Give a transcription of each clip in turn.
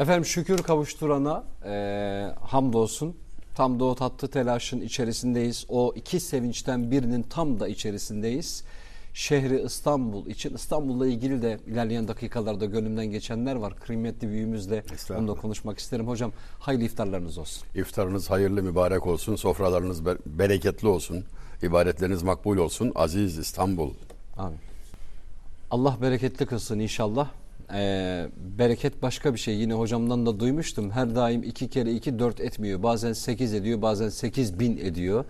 Efendim şükür kavuşturana e, hamdolsun. Tam da o tatlı telaşın içerisindeyiz. O iki sevinçten birinin tam da içerisindeyiz. Şehri İstanbul için İstanbul'la ilgili de ilerleyen dakikalarda gönlümden geçenler var. Kıymetli büyüğümüzle onunla konuşmak isterim. Hocam hayırlı iftarlarınız olsun. İftarınız hayırlı mübarek olsun, sofralarınız be- bereketli olsun, ibadetleriniz makbul olsun. Aziz İstanbul. Amin. Allah bereketli kılsın inşallah. Ee, bereket başka bir şey. Yine hocamdan da duymuştum. Her daim iki kere iki dört etmiyor. Bazen sekiz ediyor, bazen sekiz bin ediyor.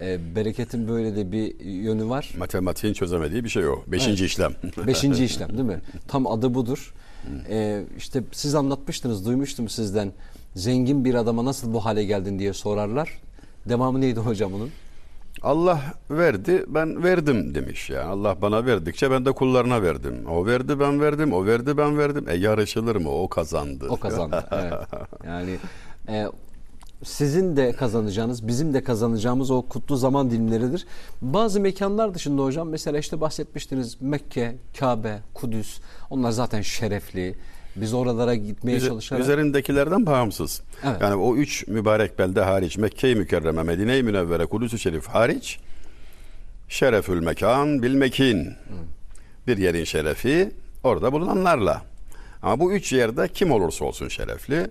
Ee, bereketin böyle de bir yönü var. Matematiğin çözemediği bir şey o. Beşinci işlem. Beşinci işlem değil mi? Tam adı budur. Ee, işte siz anlatmıştınız, duymuştum sizden. Zengin bir adama nasıl bu hale geldin diye sorarlar. Devamı neydi hocam onun? Allah verdi, ben verdim demiş yani. Allah bana verdikçe ben de kullarına verdim. O verdi, ben verdim. O verdi, ben verdim. E yarışılır mı? O kazandı. O kazandı. evet. Yani e, sizin de kazanacağınız, bizim de kazanacağımız o kutlu zaman dilimleridir. Bazı mekanlar dışında hocam mesela işte bahsetmiştiniz Mekke, Kabe, Kudüs. Onlar zaten şerefli. Biz oralara gitmeye Üze- çalışarak Üzerindekilerden bağımsız. Evet. Yani o üç mübarek belde hariç Mekke-i Mükerreme, Medine-i Münevvere, Kudüs-ü Şerif hariç şerefül mekan bil mekin. Bir yerin şerefi orada bulunanlarla. Ama bu üç yerde kim olursa olsun şerefli.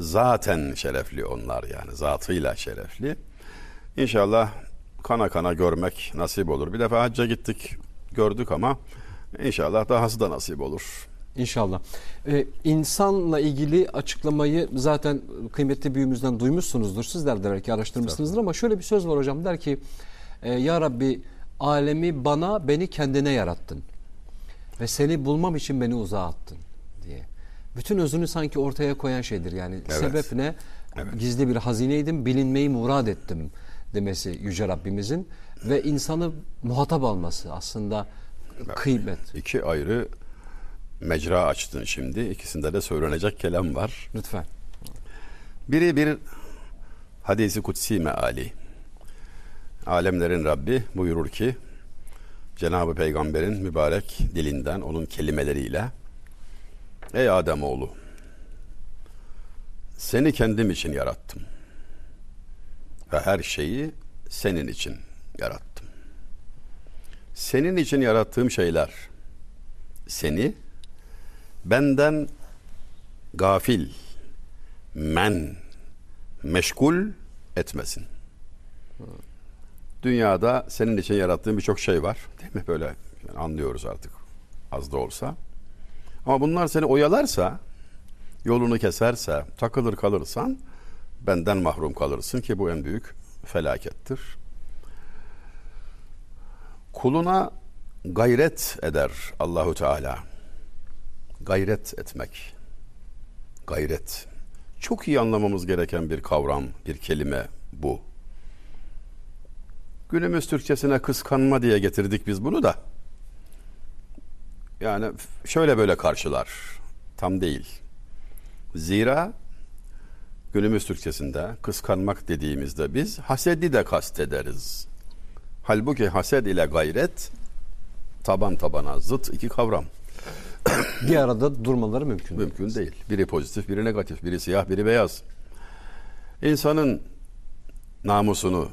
Zaten şerefli onlar yani. Zatıyla şerefli. İnşallah kana kana görmek nasip olur. Bir defa hacca gittik gördük ama inşallah dahası da nasip olur. İnşallah. Ee, insanla ilgili açıklamayı zaten kıymetli büyüğümüzden duymuşsunuzdur. Sizler de belki araştırmışsınızdır ama şöyle bir söz var hocam. Der ki e, Ya Rabbi alemi bana beni kendine yarattın. Ve seni bulmam için beni uzağa attın diye. Bütün özünü sanki ortaya koyan şeydir. Yani Evet. sebep ne? Gizli bir hazineydim, bilinmeyi murad ettim demesi Yüce Rabbimizin. Ve insanı muhatap alması aslında kıymet. İki ayrı mecra açtın şimdi. İkisinde de söylenecek kelam var. Lütfen. Biri bir hadisi kutsi meali. Alemlerin Rabbi buyurur ki Cenab-ı Peygamber'in mübarek dilinden onun kelimeleriyle Ey Ademoğlu seni kendim için yarattım. Ve her şeyi senin için yarattım. Senin için yarattığım şeyler seni benden gafil, men, meşgul etmesin. Dünyada senin için yarattığın birçok şey var. Değil mi? Böyle yani anlıyoruz artık az da olsa. Ama bunlar seni oyalarsa, yolunu keserse, takılır kalırsan benden mahrum kalırsın ki bu en büyük felakettir. Kuluna gayret eder Allahu Teala. Gayret etmek. Gayret. Çok iyi anlamamız gereken bir kavram, bir kelime bu. Günümüz Türkçesine kıskanma diye getirdik biz bunu da. Yani şöyle böyle karşılar. Tam değil. Zira günümüz Türkçesinde kıskanmak dediğimizde biz hasedi de kastederiz. Halbuki haset ile gayret taban tabana zıt iki kavram. bir arada durmaları mümkün değil. Mümkün değil. Biri pozitif, biri negatif, biri siyah, biri beyaz. İnsanın namusunu,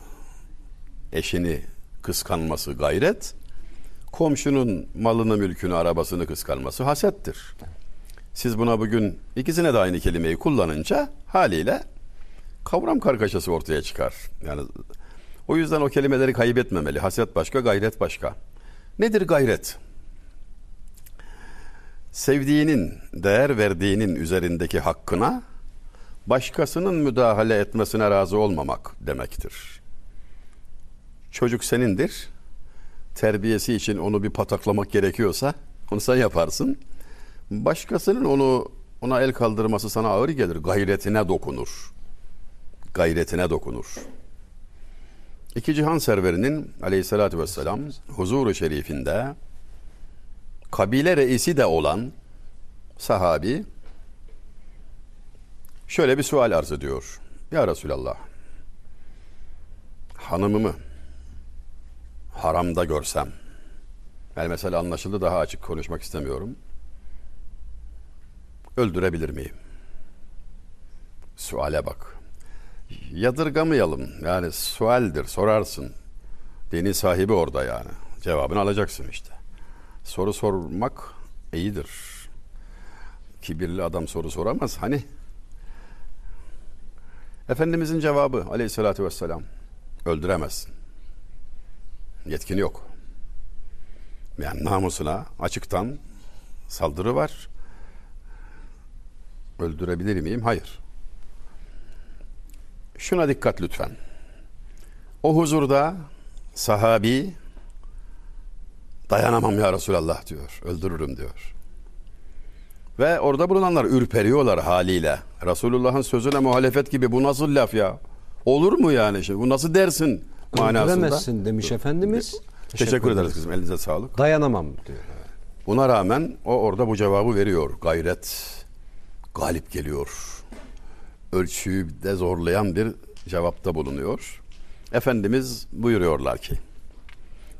eşini kıskanması gayret, komşunun malını, mülkünü, arabasını kıskanması hasettir. Siz buna bugün ikisine de aynı kelimeyi kullanınca haliyle kavram kargaşası ortaya çıkar. Yani o yüzden o kelimeleri kaybetmemeli. Haset başka, gayret başka. Nedir gayret? Sevdiğinin, değer verdiğinin üzerindeki hakkına başkasının müdahale etmesine razı olmamak demektir. Çocuk senindir. Terbiyesi için onu bir pataklamak gerekiyorsa onu sen yaparsın. Başkasının onu ona el kaldırması sana ağır gelir. Gayretine dokunur. Gayretine dokunur. İki cihan serverinin aleyhissalatü vesselam huzuru şerifinde kabile reisi de olan sahabi şöyle bir sual arz ediyor. Ya Resulallah hanımımı haramda görsem yani mesela anlaşıldı daha açık konuşmak istemiyorum. Öldürebilir miyim? Suale bak. Yadırgamayalım. Yani sualdir, sorarsın. Dini sahibi orada yani. Cevabını alacaksın işte. Soru sormak iyidir. Kibirli adam soru soramaz. Hani Efendimizin cevabı aleyhissalatü vesselam öldüremezsin. Yetkin yok. Yani namusuna açıktan saldırı var. Öldürebilir miyim? Hayır. Şuna dikkat lütfen. O huzurda sahabi dayanamam ya Resulallah diyor. Öldürürüm diyor. Ve orada bulunanlar ürperiyorlar haliyle. Resulullah'ın sözüne muhalefet gibi bu nasıl laf ya? Olur mu yani şimdi? Bu nasıl dersin manasında? Öldüremezsin demiş Efendimiz. Teşekkür, ederiz kızım. Elinize sağlık. Dayanamam diyor. Buna rağmen o orada bu cevabı veriyor. Gayret galip geliyor. Ölçüyü de zorlayan bir cevapta bulunuyor. Efendimiz buyuruyorlar ki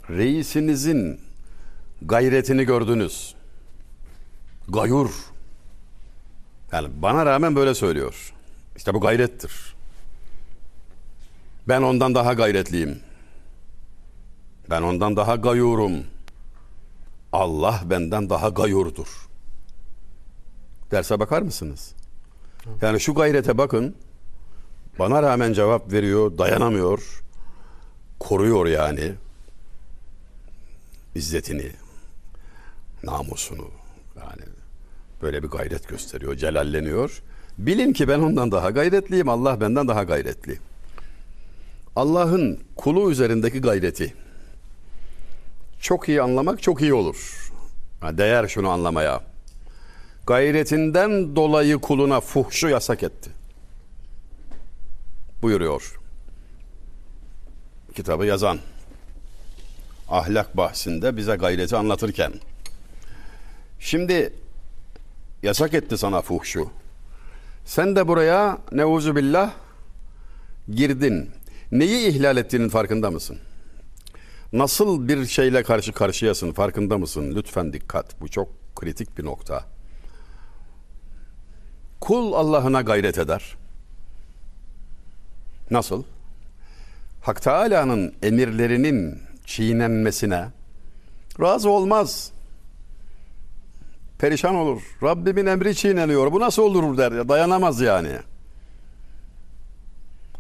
reisinizin gayretini gördünüz. Gayur. Yani bana rağmen böyle söylüyor. İşte bu gayrettir. Ben ondan daha gayretliyim. Ben ondan daha gayurum. Allah benden daha gayurdur. Derse bakar mısınız? Yani şu gayrete bakın. Bana rağmen cevap veriyor, dayanamıyor. Koruyor yani. İzzetini, namusunu. Yani böyle bir gayret gösteriyor, celalleniyor. Bilin ki ben ondan daha gayretliyim, Allah benden daha gayretli. Allah'ın kulu üzerindeki gayreti çok iyi anlamak çok iyi olur. Değer şunu anlamaya. Gayretinden dolayı kuluna fuhşu yasak etti. Buyuruyor. Kitabı yazan ahlak bahsinde bize gayreti anlatırken. Şimdi yasak etti sana fuhşu. Sen de buraya neuzu billah girdin. Neyi ihlal ettiğinin farkında mısın? Nasıl bir şeyle karşı karşıyasın farkında mısın? Lütfen dikkat. Bu çok kritik bir nokta. Kul Allah'ına gayret eder. Nasıl? Hak Teala'nın emirlerinin çiğnenmesine razı olmaz. Perişan olur. Rabbimin emri çiğneniyor. Bu nasıl olur der. Dayanamaz yani.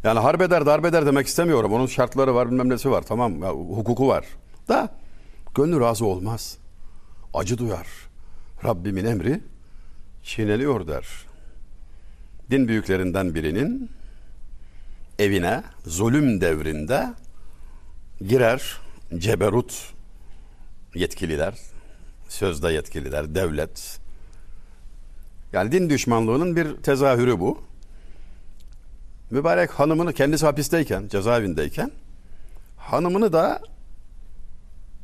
Yani harbeder darbeder demek istemiyorum. Onun şartları var bilmem nesi var. Tamam ya, hukuku var. Da gönlü razı olmaz. Acı duyar. Rabbimin emri çiğneniyor der. Din büyüklerinden birinin evine zulüm devrinde girer ceberut yetkililer, sözde yetkililer, devlet. Yani din düşmanlığının bir tezahürü bu. Mübarek hanımını kendisi hapisteyken, cezaevindeyken hanımını da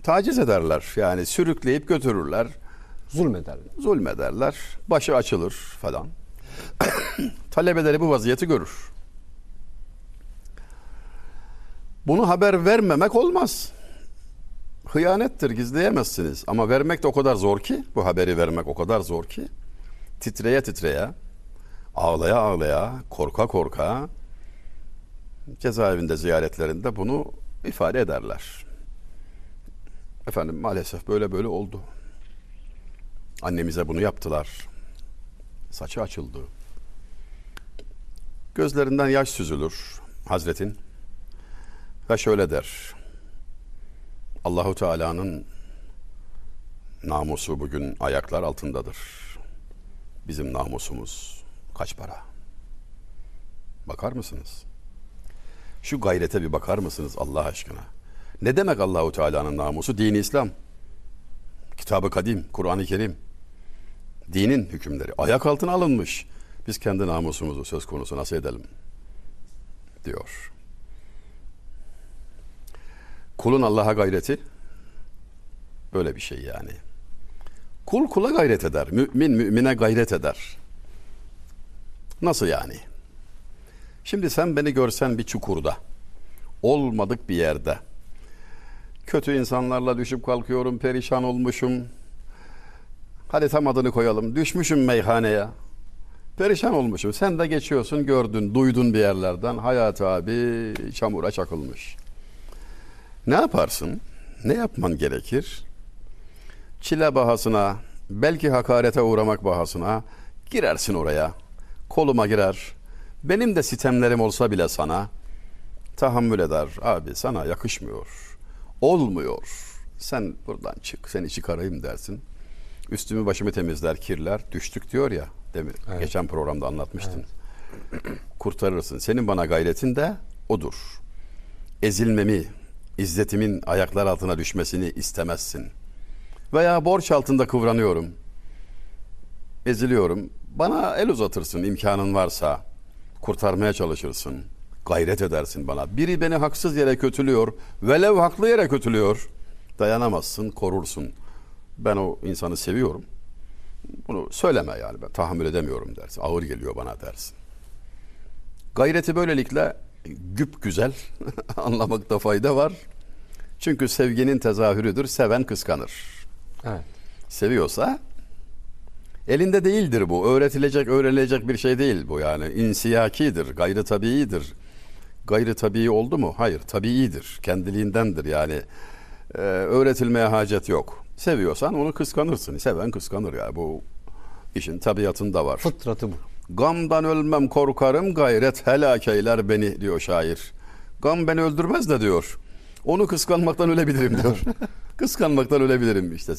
taciz ederler. Yani sürükleyip götürürler. Zulmederler. Zulmederler. Başı açılır falan. Talebeleri bu vaziyeti görür. Bunu haber vermemek olmaz. Hıyanettir, gizleyemezsiniz. Ama vermek de o kadar zor ki, bu haberi vermek o kadar zor ki, titreye titreye, ağlaya ağlaya, korka korka, cezaevinde ziyaretlerinde bunu ifade ederler. Efendim maalesef böyle böyle oldu. Annemize bunu yaptılar. Saçı açıldı. Gözlerinden yaş süzülür Hazretin. Ve şöyle der. Allahu Teala'nın namusu bugün ayaklar altındadır. Bizim namusumuz kaç para? Bakar mısınız? Şu gayrete bir bakar mısınız Allah aşkına? Ne demek Allahu Teala'nın namusu? Dini İslam. Kitabı Kadim, Kur'an-ı Kerim. Dinin hükümleri ayak altına alınmış. Biz kendi namusumuzu söz konusu nasıl edelim? diyor. Kulun Allah'a gayreti böyle bir şey yani. Kul kula gayret eder. Mümin mümine gayret eder. Nasıl yani? Şimdi sen beni görsen bir çukurda, olmadık bir yerde, kötü insanlarla düşüp kalkıyorum, perişan olmuşum. Hadi tam adını koyalım. Düşmüşüm meyhaneye. Perişan olmuşum. Sen de geçiyorsun gördün duydun bir yerlerden. Hayat abi çamura çakılmış. Ne yaparsın? Ne yapman gerekir? Çile bahasına, belki hakarete uğramak bahasına girersin oraya. Koluma girer. Benim de sitemlerim olsa bile sana tahammül eder. Abi sana yakışmıyor. Olmuyor. Sen buradan çık, seni çıkarayım dersin. Üstümü başımı temizler, kirler. Düştük diyor ya. Demin Evet. geçen programda anlatmıştın. Kurtarırsın. Senin bana gayretin de odur. Ezilmemi, izzetimin ayaklar altına düşmesini istemezsin. Veya borç altında kıvranıyorum. Eziliyorum. Bana el uzatırsın imkanın varsa. Kurtarmaya çalışırsın. Gayret edersin bana. Biri beni haksız yere kötülüyor. Velev haklı yere kötülüyor. Dayanamazsın, korursun. Ben o insanı seviyorum. Bunu söyleme yani ben tahammül edemiyorum dersin. Ağır geliyor bana dersin. Gayreti böylelikle güp güzel anlamakta fayda var. Çünkü sevginin tezahürüdür. Seven kıskanır. Evet. Seviyorsa elinde değildir bu. Öğretilecek, öğrenilecek bir şey değil bu yani. İnsiyakidir, gayri tabiidir. Gayri tabii oldu mu? Hayır, tabiidir. Kendiliğindendir yani. Ee, öğretilmeye hacet yok. Seviyorsan onu kıskanırsın. Seven kıskanır ya. Bu işin tabiatında var. Fıtratı bu. Gamdan ölmem korkarım gayret helak eyler beni diyor şair. Gam beni öldürmez de diyor. Onu kıskanmaktan ölebilirim diyor. kıskanmaktan ölebilirim işte.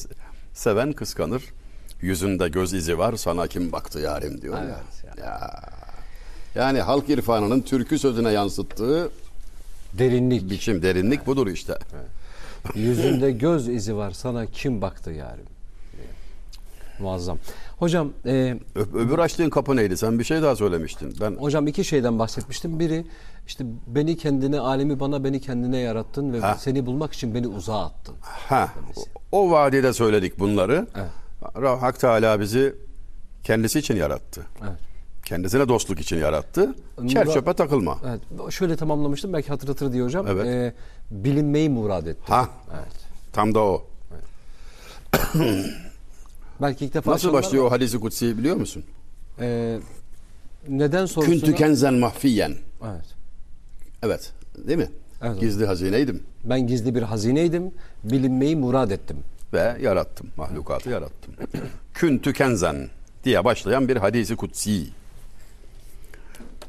Seven kıskanır. Yüzünde göz izi var sana kim baktı yarim diyor ya. Evet, ya. Yani halk irfanının türkü sözüne yansıttığı Derinlik. biçim derinlik budur işte. Yüzünde göz izi var. Sana kim baktı yarim? Muazzam. Hocam e, Ö- öbür açtığın kapı neydi? Sen bir şey daha söylemiştin. Ben hocam iki şeyden bahsetmiştim. Biri işte beni kendine, alemi bana beni kendine yarattın ve Ha. seni bulmak için beni uzağa attın. Ha, o, vadide söyledik bunları. Evet. Ra- Hak Teala bizi kendisi için yarattı. Evet. Kendisine dostluk için yarattı. Çer çöpe takılma. Evet. Şöyle tamamlamıştım. Belki hatırlatır diye hocam. Evet. E, bilinmeyi murad etti. Ha, Evet. tam da o. Belki ilk defa Nasıl başlıyor o hadisi kutsi biliyor musun? E, neden sorusuna... Küntü kenzen mahfiyen. Evet. Evet, değil mi? Evet. Gizli hazineydim Ben gizli bir hazineydim. Bilinmeyi murad ettim. ve yarattım. Mahlukatı yarattım. Küntü kenzen diye başlayan bir hadisi kutsi.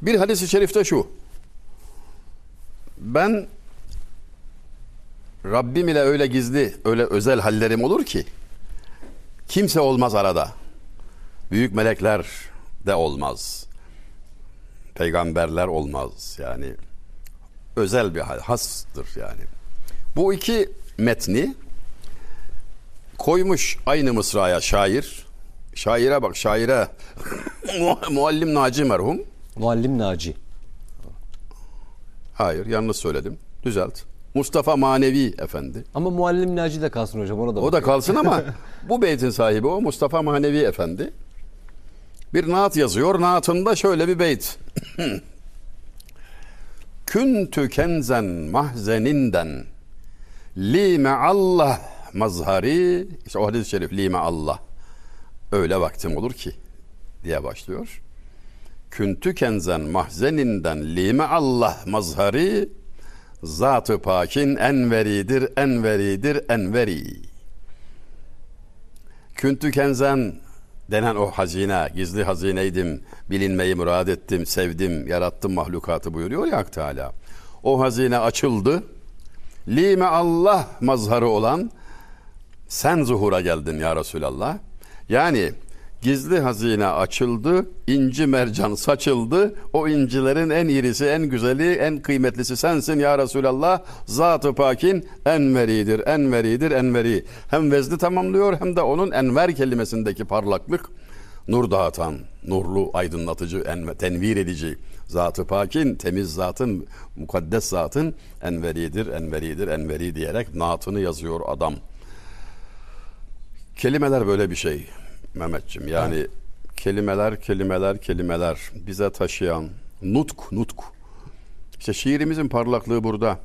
Bir hadisi şerifte şu. Ben Rabbim ile öyle gizli, öyle özel hallerim olur ki kimse olmaz arada. Büyük melekler de olmaz. Peygamberler olmaz yani. Özel bir hal, hastır yani. Bu iki metni koymuş aynı mısraya şair. Şaire bak şaire. Muallim Naci merhum. Muallim Naci. Hayır yanlış söyledim. Düzelt. Mustafa Manevi Efendi. Ama Muallim Naci de kalsın hocam. Ona da O da kalsın ama bu beytin sahibi o Mustafa Manevi Efendi. Bir naat yazıyor. Naatında şöyle bir beyt. Küntü kenzen mahzeninden lime Allah mazhari işte o hadis-i şerif lime Allah öyle vaktim olur ki diye başlıyor. Küntü kenzen mahzeninden lime Allah mazhari Zat-ı pakin enveridir, enveridir, enveri. Küntü kenzen denen o hazine, gizli hazineydim, bilinmeyi murad ettim, sevdim, yarattım mahlukatı buyuruyor ya Hak Teala. O hazine açıldı. Lime Allah mazharı olan sen zuhura geldin ya Resulallah. Yani gizli hazine açıldı, inci mercan saçıldı. O incilerin en irisi, en güzeli, en kıymetlisi sensin ya Resulallah. Zat-ı pakin enveridir, enveridir, enveri. Hem vezni tamamlıyor hem de onun enver kelimesindeki parlaklık nur dağıtan, nurlu, aydınlatıcı, enve, tenvir edici. Zat-ı pakin, temiz zatın, mukaddes zatın enveridir, enveridir, enveri diyerek naatını yazıyor adam. Kelimeler böyle bir şey Mehmetçim. Yani kelimeler, kelimeler, kelimeler bize taşıyan nutk, nutk. İşte şiirimizin parlaklığı burada.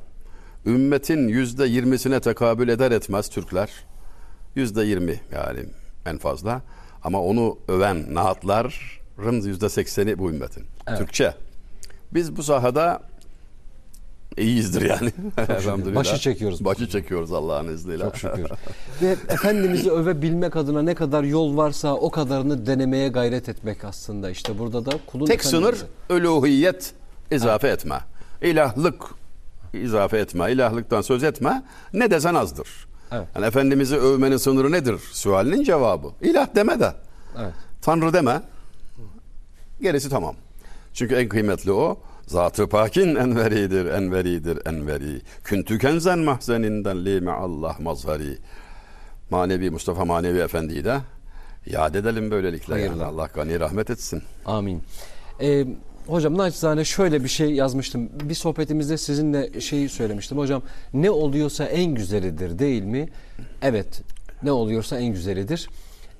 Ümmetin yüzde yirmisine tekabül eder etmez Türkler. Yüzde yirmi yani en fazla. Ama onu öven naatlar yüzde sekseni bu ümmetin. Evet. Türkçe. Biz bu sahada iyiyizdir yani. Elhamdülillah. Başı çekiyoruz. Başı çekiyoruz Allah'ın izniyle. Çok şükür. Ve Efendimiz'i övebilmek adına ne kadar yol varsa o kadarını denemeye gayret etmek aslında. İşte burada da kulun Tek sınır üluhiyet izafe etme. İlahlık izafe etme. İlahlıktan söz etme. Ne desen azdır. Evet. Yani Efendimiz'i övmenin sınırı nedir? Sualinin cevabı. İlah deme de. Evet. Tanrı deme. Gerisi tamam. Çünkü en kıymetli o. Zat-ı pakin enveridir, enveridir, enveri. Küntü kenzen mahzeninden lime Allah mazhari. Manevi Mustafa Manevi Efendi'yi de yad edelim böylelikle. Yani. Hayırlı. Allah gani rahmet etsin. Amin. Ee, hocam naçizane şöyle bir şey yazmıştım. Bir sohbetimizde sizinle şeyi söylemiştim. Hocam ne oluyorsa en güzelidir değil mi? Evet. Ne oluyorsa en güzelidir.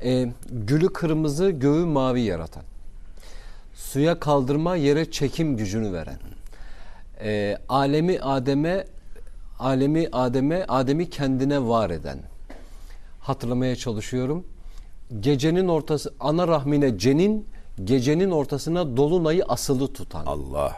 Ee, gülü kırmızı, göğü mavi yaratan. Suya kaldırma, yere çekim gücünü veren. Ee, alemi Adem'e alemi Adem'e Adem'i kendine var eden. Hatırlamaya çalışıyorum. Gecenin ortası ana rahmine cenin, gecenin ortasına dolunayı asılı tutan. Allah.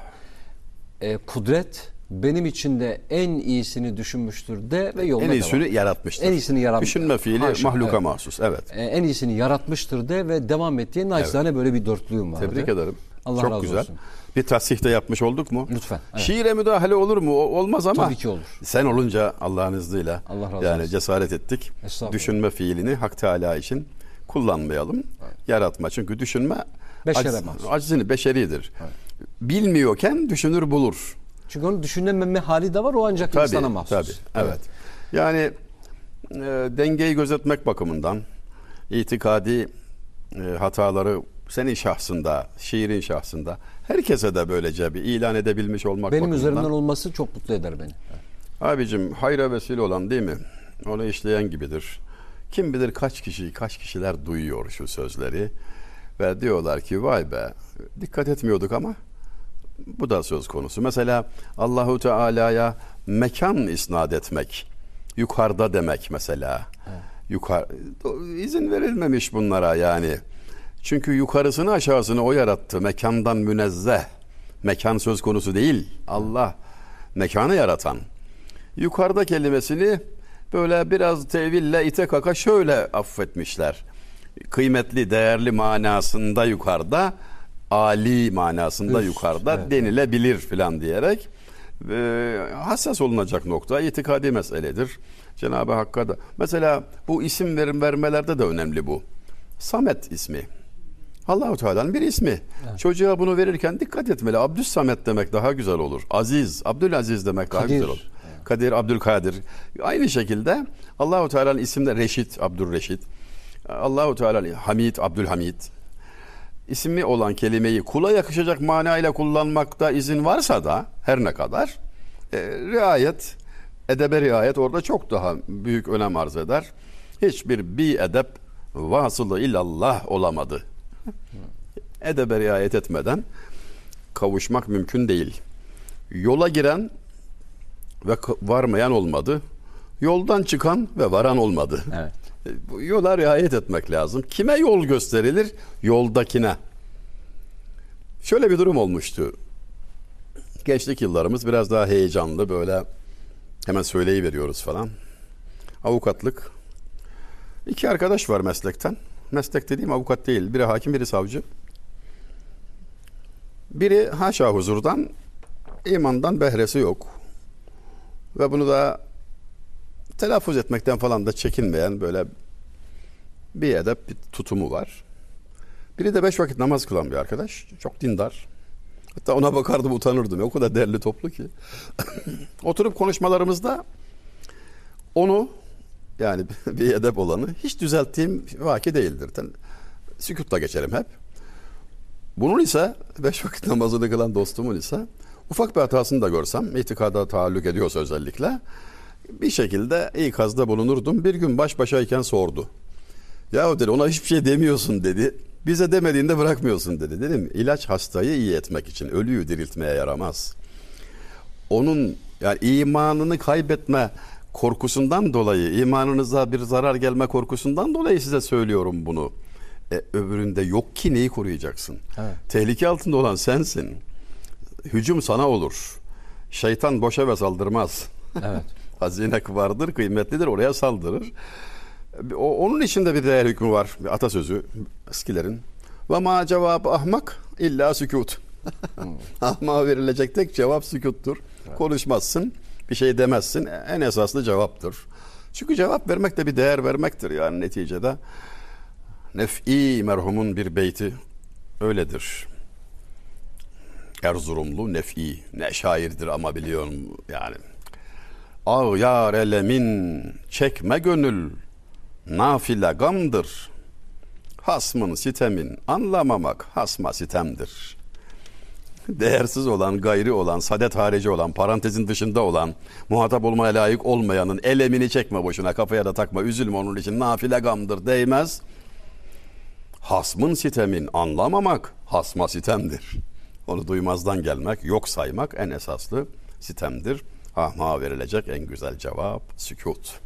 Ee, kudret benim için de en iyisini düşünmüştür de ve yoluna En iyisini devam. yaratmıştır. En iyisini yaratmış. Düşünme fiili Haşa, mahluka evet. mahsus. Evet. Ee, en iyisini yaratmıştır de ve devam et diye naçizane böyle bir dörtlüğüm vardı. Tebrik ederim. Allah Çok razı güzel. olsun. Bir tasih de yapmış olduk mu? Lütfen, evet. Şiire müdahale olur mu? Olmaz ama. Tabii ki olur. Sen olunca Allah'ın izniyle Allah razı yani olsun. cesaret ettik. Düşünme fiilini Hak Teala için kullanmayalım. Yaratma. Çünkü düşünme Beşere mahsus. acizini beşeridir. Bilmiyorken düşünür bulur. Çünkü onu düşünememe hali de var o ancak Tabii, insana mahsus. tabii. Evet. Yani e, dengeyi gözetmek bakımından itikadi e, hataları senin şahsında, şiirin şahsında herkese de böylece bir ilan edebilmiş olmak Benim bakımından. üzerimden olması çok mutlu eder beni. Abicim hayra vesile olan değil mi? Onu işleyen gibidir. Kim bilir kaç kişi, kaç kişiler duyuyor şu sözleri ve diyorlar ki vay be dikkat etmiyorduk ama bu da söz konusu. Mesela Allahu Teala'ya mekan isnat etmek, yukarıda demek mesela. Yukarı izin verilmemiş bunlara yani. Çünkü yukarısını aşağısını o yarattı. Mekandan münezzeh. Mekan söz konusu değil. Allah mekanı yaratan. Yukarıda kelimesini böyle biraz teville ite kaka şöyle affetmişler. Kıymetli, değerli manasında yukarıda, ali manasında Üst, yukarıda evet. denilebilir filan diyerek e, hassas olunacak nokta itikadi meseledir. Cenab-ı Hakk'a da mesela bu isim verim vermelerde de önemli bu. Samet ismi. Allahu Teala'nın bir ismi. Çocuğa bunu verirken dikkat etmeli. Abdüs Samet demek daha güzel olur. Aziz, Abdülaziz demek daha Kadir. güzel olur. Kadir, Abdülkadir. Aynı şekilde Allahu Teala'nın isimde Reşit, Abdülreşit. Allahu Teala Hamid, Abdülhamid. İsmi olan kelimeyi kula yakışacak manayla kullanmakta izin varsa da her ne kadar e, riayet, edebe riayet orada çok daha büyük önem arz eder. Hiçbir bi edep vasılı illallah olamadı. Edebe riayet etmeden kavuşmak mümkün değil. Yola giren ve varmayan olmadı. Yoldan çıkan ve varan olmadı. Evet. Yola riayet etmek lazım. Kime yol gösterilir? Yoldakine. Şöyle bir durum olmuştu. Gençlik yıllarımız biraz daha heyecanlı böyle hemen söyleyiveriyoruz falan. Avukatlık. İki arkadaş var meslekten. Meslek dediğim avukat değil. Biri hakim, biri savcı. Biri haşa huzurdan imandan behresi yok. Ve bunu da telaffuz etmekten falan da çekinmeyen böyle bir edep, bir tutumu var. Biri de beş vakit namaz kılan bir arkadaş. Çok dindar. Hatta ona bakardım utanırdım. O kadar değerli toplu ki. Oturup konuşmalarımızda onu yani bir edep olanı hiç düzelttiğim vaki değildir. Sükutla geçerim hep. Bunun ise beş vakit namazını kılan dostumun ise ufak bir hatasını da görsem itikada taalluk ediyorsa özellikle bir şekilde ikazda bulunurdum. Bir gün baş başayken sordu. Ya dedi ona hiçbir şey demiyorsun dedi. Bize demediğinde bırakmıyorsun dedi. Dedim ilaç hastayı iyi etmek için ölüyü diriltmeye yaramaz. Onun yani imanını kaybetme korkusundan dolayı, imanınıza bir zarar gelme korkusundan dolayı size söylüyorum bunu. E, öbüründe yok ki neyi koruyacaksın? Evet. Tehlike altında olan sensin. Hücum sana olur. Şeytan boşa ve saldırmaz. Evet. Hazine vardır, kıymetlidir, oraya saldırır. O, onun içinde bir değer hükmü var. Bir atasözü eskilerin. Ve ma cevabı ahmak illa sükut. Ahmağa verilecek tek cevap sükuttur. Konuşmazsın, bir şey demezsin. En esaslı cevaptır. Çünkü cevap vermek de bir değer vermektir yani neticede. Nef'i merhumun bir beyti öyledir. Erzurumlu Nef'i. Ne şairdir ama biliyorum yani. Ağ yar elemin çekme gönül nafile gamdır. Hasmın sitemin anlamamak hasma sitemdir. Değersiz olan, gayri olan, sadet harici olan, parantezin dışında olan, muhatap olmaya layık olmayanın elemini çekme boşuna, kafaya da takma, üzülme onun için nafile gamdır, değmez. Hasmın sitemin anlamamak hasma sitemdir. Onu duymazdan gelmek, yok saymak en esaslı sitemdir. Ahmağa verilecek en güzel cevap sükut.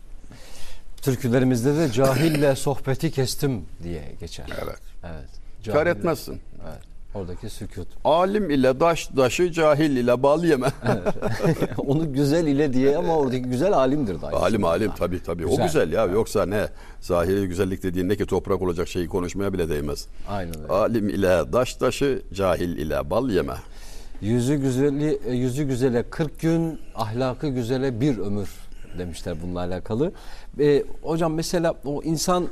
Türkülerimizde de cahille sohbeti kestim diye geçer. Evet. Evet. Kar Cahille- etmezsin. Evet. Oradaki sükut. Alim ile daş daşı, cahil ile bal yeme. Onu güzel ile diye ama oradaki güzel alimdir da. aynı alim alim tabii tabii. Güzel. O güzel ya. Yoksa ne? Zahiri güzellik dediğin ne ki toprak olacak şeyi konuşmaya bile değmez. Aynen öyle. Alim ile daş taşı, cahil ile bal yeme. Yüzü güzeli e, yüzü güzele 40 gün, ahlakı güzele bir ömür demişler bununla alakalı. E, hocam mesela o insan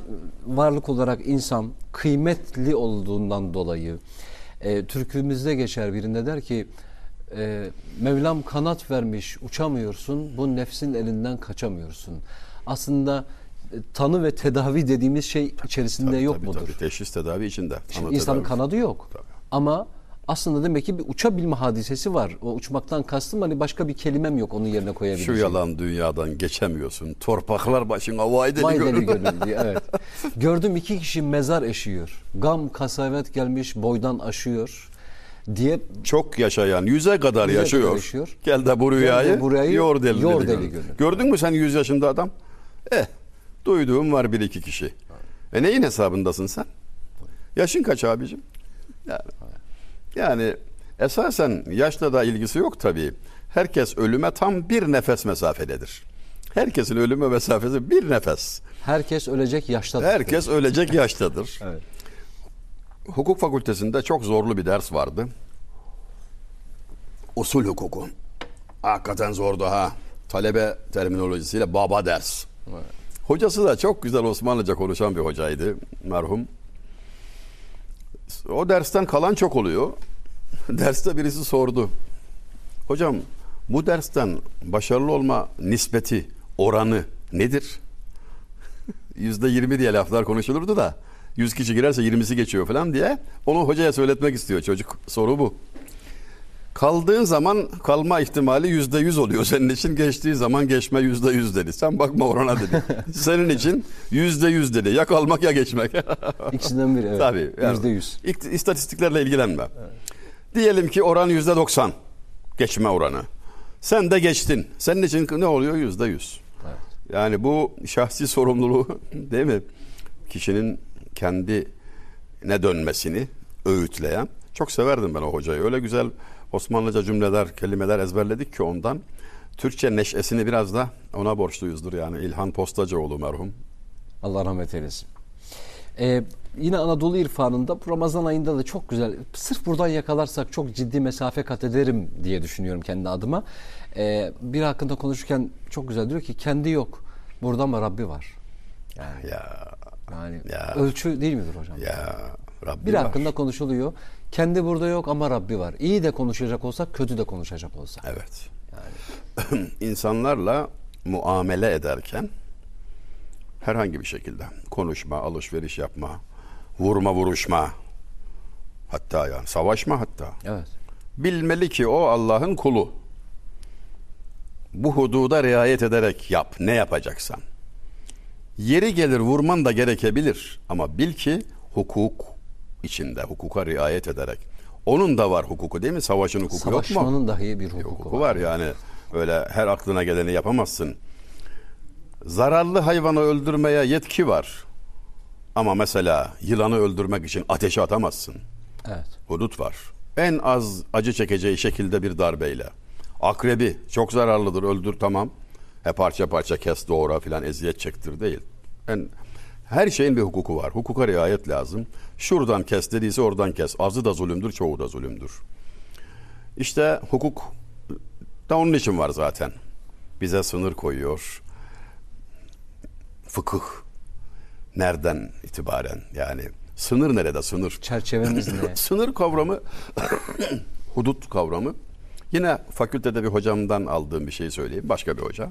varlık olarak insan kıymetli olduğundan dolayı e, türkümüzde geçer birinde der ki e, Mevlam kanat vermiş uçamıyorsun bu nefsin elinden kaçamıyorsun. Aslında e, tanı ve tedavi dediğimiz şey içerisinde Tabii, yok tabii, mudur? Tabii. Teşhis tedavi içinde. Şimdi Tanı insanın tedavi. kanadı yok. Tabii. Ama aslında demek ki bir uçabilme hadisesi var. O uçmaktan kastım hani başka bir kelimem yok onun yerine Şu koyabileceğim. yalan dünyadan geçemiyorsun. Torpaklar başına vay deli Vay gönül. deli gönül diye evet. Gördüm iki kişi mezar eşiyor. Gam kasavet gelmiş boydan aşıyor diye Çok yaşayan yüze kadar Yüze yaşıyor. kadar yaşıyor. Gel de bu rüyayı, Gel de bu rüyayı yor deli, yor deli deli gönül. Gördün mü sen yüz yaşında adam? Eh duyduğum var bir iki kişi. E neyin hesabındasın sen? Yaşın kaç abicim? Yani, yani esasen yaşla da ilgisi yok tabii. Herkes ölüme tam bir nefes mesafededir. Herkesin ölüme mesafesi bir nefes. herkes ölecek yaştadır. Herkes ölecek yaştadır. Evet. Hukuk fakültesinde çok zorlu bir ders vardı. Usul hukuku. Hakikaten zordu ha. Talebe terminolojisiyle baba ders. Evet. Hocası da çok güzel Osmanlıca konuşan bir hocaydı merhum. O dersten kalan çok oluyor. Derste birisi sordu. Hocam bu dersten başarılı olma nispeti, oranı nedir? Yüzde yirmi diye laflar konuşulurdu da 100 kişi girerse 20'si geçiyor falan diye onu hocaya söyletmek istiyor çocuk. Soru bu. Kaldığın zaman kalma ihtimali yüzde yüz oluyor senin için. Geçtiği zaman geçme yüzde yüz dedi. Sen bakma orana dedi. senin için yüzde yüz dedi. Ya kalmak ya geçmek. İkisinden biri evet. Tabii. yani Yüzde yüz. ik- İstatistiklerle ilgilenme. Diyelim ki oran yüzde doksan. Geçme oranı. Sen de geçtin. Senin için ne oluyor? Yüzde yüz. Evet. Yani bu şahsi sorumluluğu değil mi? Kişinin kendi ne dönmesini öğütleyen. Çok severdim ben o hocayı. Öyle güzel Osmanlıca cümleler, kelimeler ezberledik ki ondan. Türkçe neşesini biraz da ona borçluyuzdur yani. İlhan Postacıoğlu merhum. Allah rahmet eylesin. Ee, yine Anadolu irfanında bu Ramazan ayında da çok güzel. Sırf buradan yakalarsak çok ciddi mesafe kat ederim diye düşünüyorum kendi adıma. Ee, bir hakkında konuşurken çok güzel diyor ki kendi yok. Burada ama Rabbi var. Yani, Ya yani Ya. ölçü değil midir hocam? ya Rabbi bir var. hakkında konuşuluyor. Kendi burada yok ama Rabbi var. İyi de konuşacak olsak, kötü de konuşacak olsak. Evet. İnsanlarla muamele ederken herhangi bir şekilde konuşma, alışveriş yapma, vurma, vuruşma, hatta yani savaşma hatta. Evet. Bilmeli ki o Allah'ın kulu. Bu hududa riayet ederek yap ne yapacaksan. Yeri gelir vurman da gerekebilir ama bil ki hukuk içinde hukuka riayet ederek. Onun da var hukuku değil mi? Savaşın hukuku yok mu? Savaşmanın dahi bir hukuku, hukuku var. var yani. Öyle her aklına geleni yapamazsın. Zararlı hayvanı öldürmeye yetki var. Ama mesela yılanı öldürmek için ateşe atamazsın. Evet. Hudut var. En az acı çekeceği şekilde bir darbeyle. Akrebi çok zararlıdır öldür tamam. He parça parça kes doğra filan eziyet çektir değil. En, her şeyin bir hukuku var. Hukuka riayet lazım. Şuradan kes dediyse oradan kes. Azı da zulümdür, çoğu da zulümdür. İşte hukuk da onun için var zaten. Bize sınır koyuyor. Fıkıh nereden itibaren yani sınır nerede sınır? Çerçevemiz ne? Sınır kavramı, hudut kavramı. Yine fakültede bir hocamdan aldığım bir şey söyleyeyim. Başka bir hoca.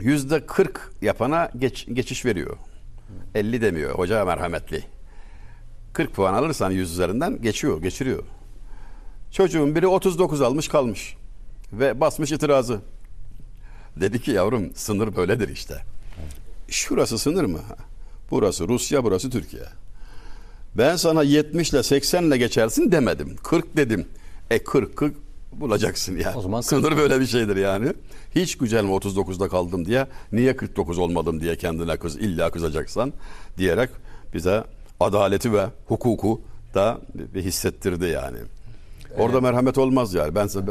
Yüzde 40 yapana geç, geçiş veriyor. 50 demiyor. Hoca merhametli. 40 puan alırsan 100 üzerinden geçiyor, geçiriyor. Çocuğun biri 39 almış kalmış. Ve basmış itirazı. Dedi ki yavrum sınır böyledir işte. Şurası sınır mı? Burası Rusya, burası Türkiye. Ben sana 70 ile 80 ile geçersin demedim. 40 dedim. E 40 40 bulacaksın ya. O zaman Sınır böyle bir şeydir yani. Hiç güzel mi 39'da kaldım diye, niye 49 olmadım diye kendine kız illa kızacaksan diyerek bize adaleti ve hukuku da bir hissettirdi yani. Orada merhamet olmaz yani. Ben size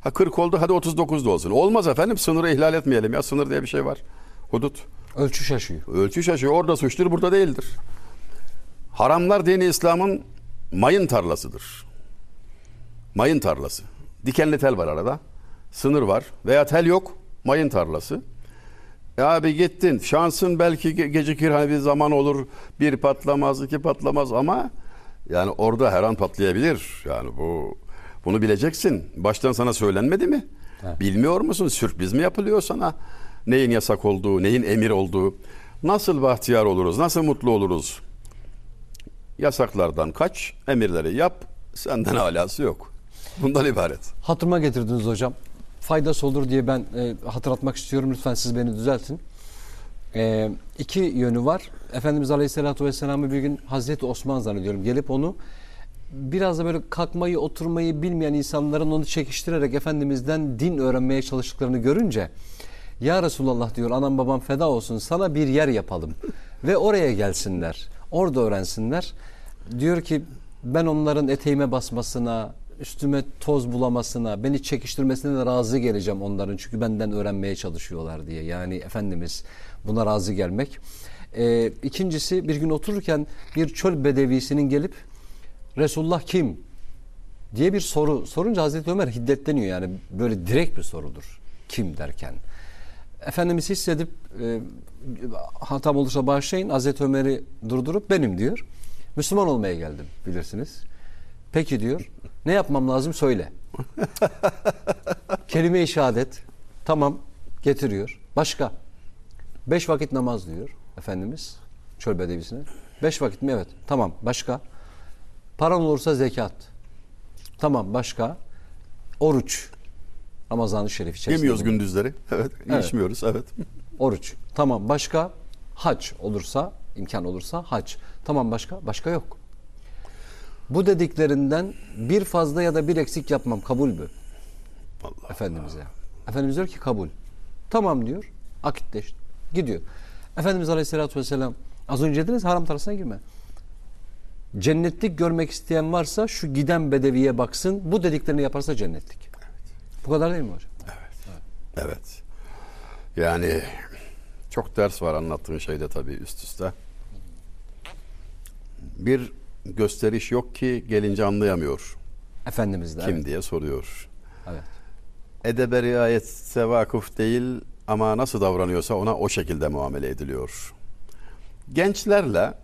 ha 40 oldu hadi 39 da olsun. Olmaz efendim sınırı ihlal etmeyelim ya. Sınır diye bir şey var. Hudut. Ölçü şaşıyor. Ölçü şaşıyor. Orada suçtur, burada değildir. Haramlar dini İslam'ın mayın tarlasıdır. Mayın tarlası. Dikenli tel var arada. Sınır var. Veya tel yok. Mayın tarlası. E abi gittin. Şansın belki ge- gecikir. Hani bir zaman olur. Bir patlamaz, iki patlamaz ama yani orada her an patlayabilir. Yani bu bunu bileceksin. Baştan sana söylenmedi mi? Evet. Bilmiyor musun? Sürpriz mi yapılıyor sana? Neyin yasak olduğu, neyin emir olduğu. Nasıl bahtiyar oluruz, nasıl mutlu oluruz? Yasaklardan kaç, emirleri yap, senden alası yok. Bundan ibaret. Hatırıma getirdiniz hocam. Faydası olur diye ben e, hatırlatmak istiyorum. Lütfen siz beni düzeltin. E, iki yönü var. Efendimiz Aleyhisselatü Vesselam'ı bir gün Hazreti Osman zannediyorum. Gelip onu biraz da böyle kalkmayı, oturmayı bilmeyen insanların onu çekiştirerek Efendimiz'den din öğrenmeye çalıştıklarını görünce Ya Resulallah diyor anam babam feda olsun sana bir yer yapalım ve oraya gelsinler. Orada öğrensinler. Diyor ki ben onların eteğime basmasına, üstüme toz bulamasına, beni çekiştirmesine de razı geleceğim onların. Çünkü benden öğrenmeye çalışıyorlar diye. Yani Efendimiz buna razı gelmek. Ee, ikincisi bir gün otururken bir çöl bedevisinin gelip Resulullah kim? diye bir soru sorunca Hazreti Ömer hiddetleniyor yani böyle direkt bir sorudur. Kim derken. Efendimiz hissedip e, hatam olursa bağışlayın Hazreti Ömer'i durdurup benim diyor. Müslüman olmaya geldim bilirsiniz. Peki diyor. Ne yapmam lazım söyle. Kelime-i şehadet. Tamam getiriyor. Başka. Beş vakit namaz diyor Efendimiz çöl bedevisine. Beş vakit mi? Evet. Tamam. Başka. Paran olursa zekat. Tamam. Başka. Oruç. Ramazan-ı Şerif içerisinde. Yemiyoruz gündüzleri. Evet, Evet. içmiyoruz. Evet. Oruç. Tamam. Başka. Hac olursa, imkan olursa hac. Tamam başka? Başka yok. Bu dediklerinden bir fazla ya da bir eksik yapmam. Kabul mü? Allah. Efendimiz'e. Efendimiz diyor ki kabul. Tamam diyor. Akitleşti. Gidiyor. Efendimiz Aleyhisselatü Vesselam az önce dediniz haram tarlasına girme. Cennetlik görmek isteyen varsa şu giden bedeviye baksın. Bu dediklerini yaparsa cennetlik. Bu kadar değil mi hocam? Evet. Yani çok ders var anlattığın şeyde tabii üst üste. Bir gösteriş yok ki gelince anlayamıyor Efendimiz de. kim Evet. diye soruyor. evet. Edebe riayetse vakıf değil ama nasıl davranıyorsa ona o şekilde muamele ediliyor. Gençlerle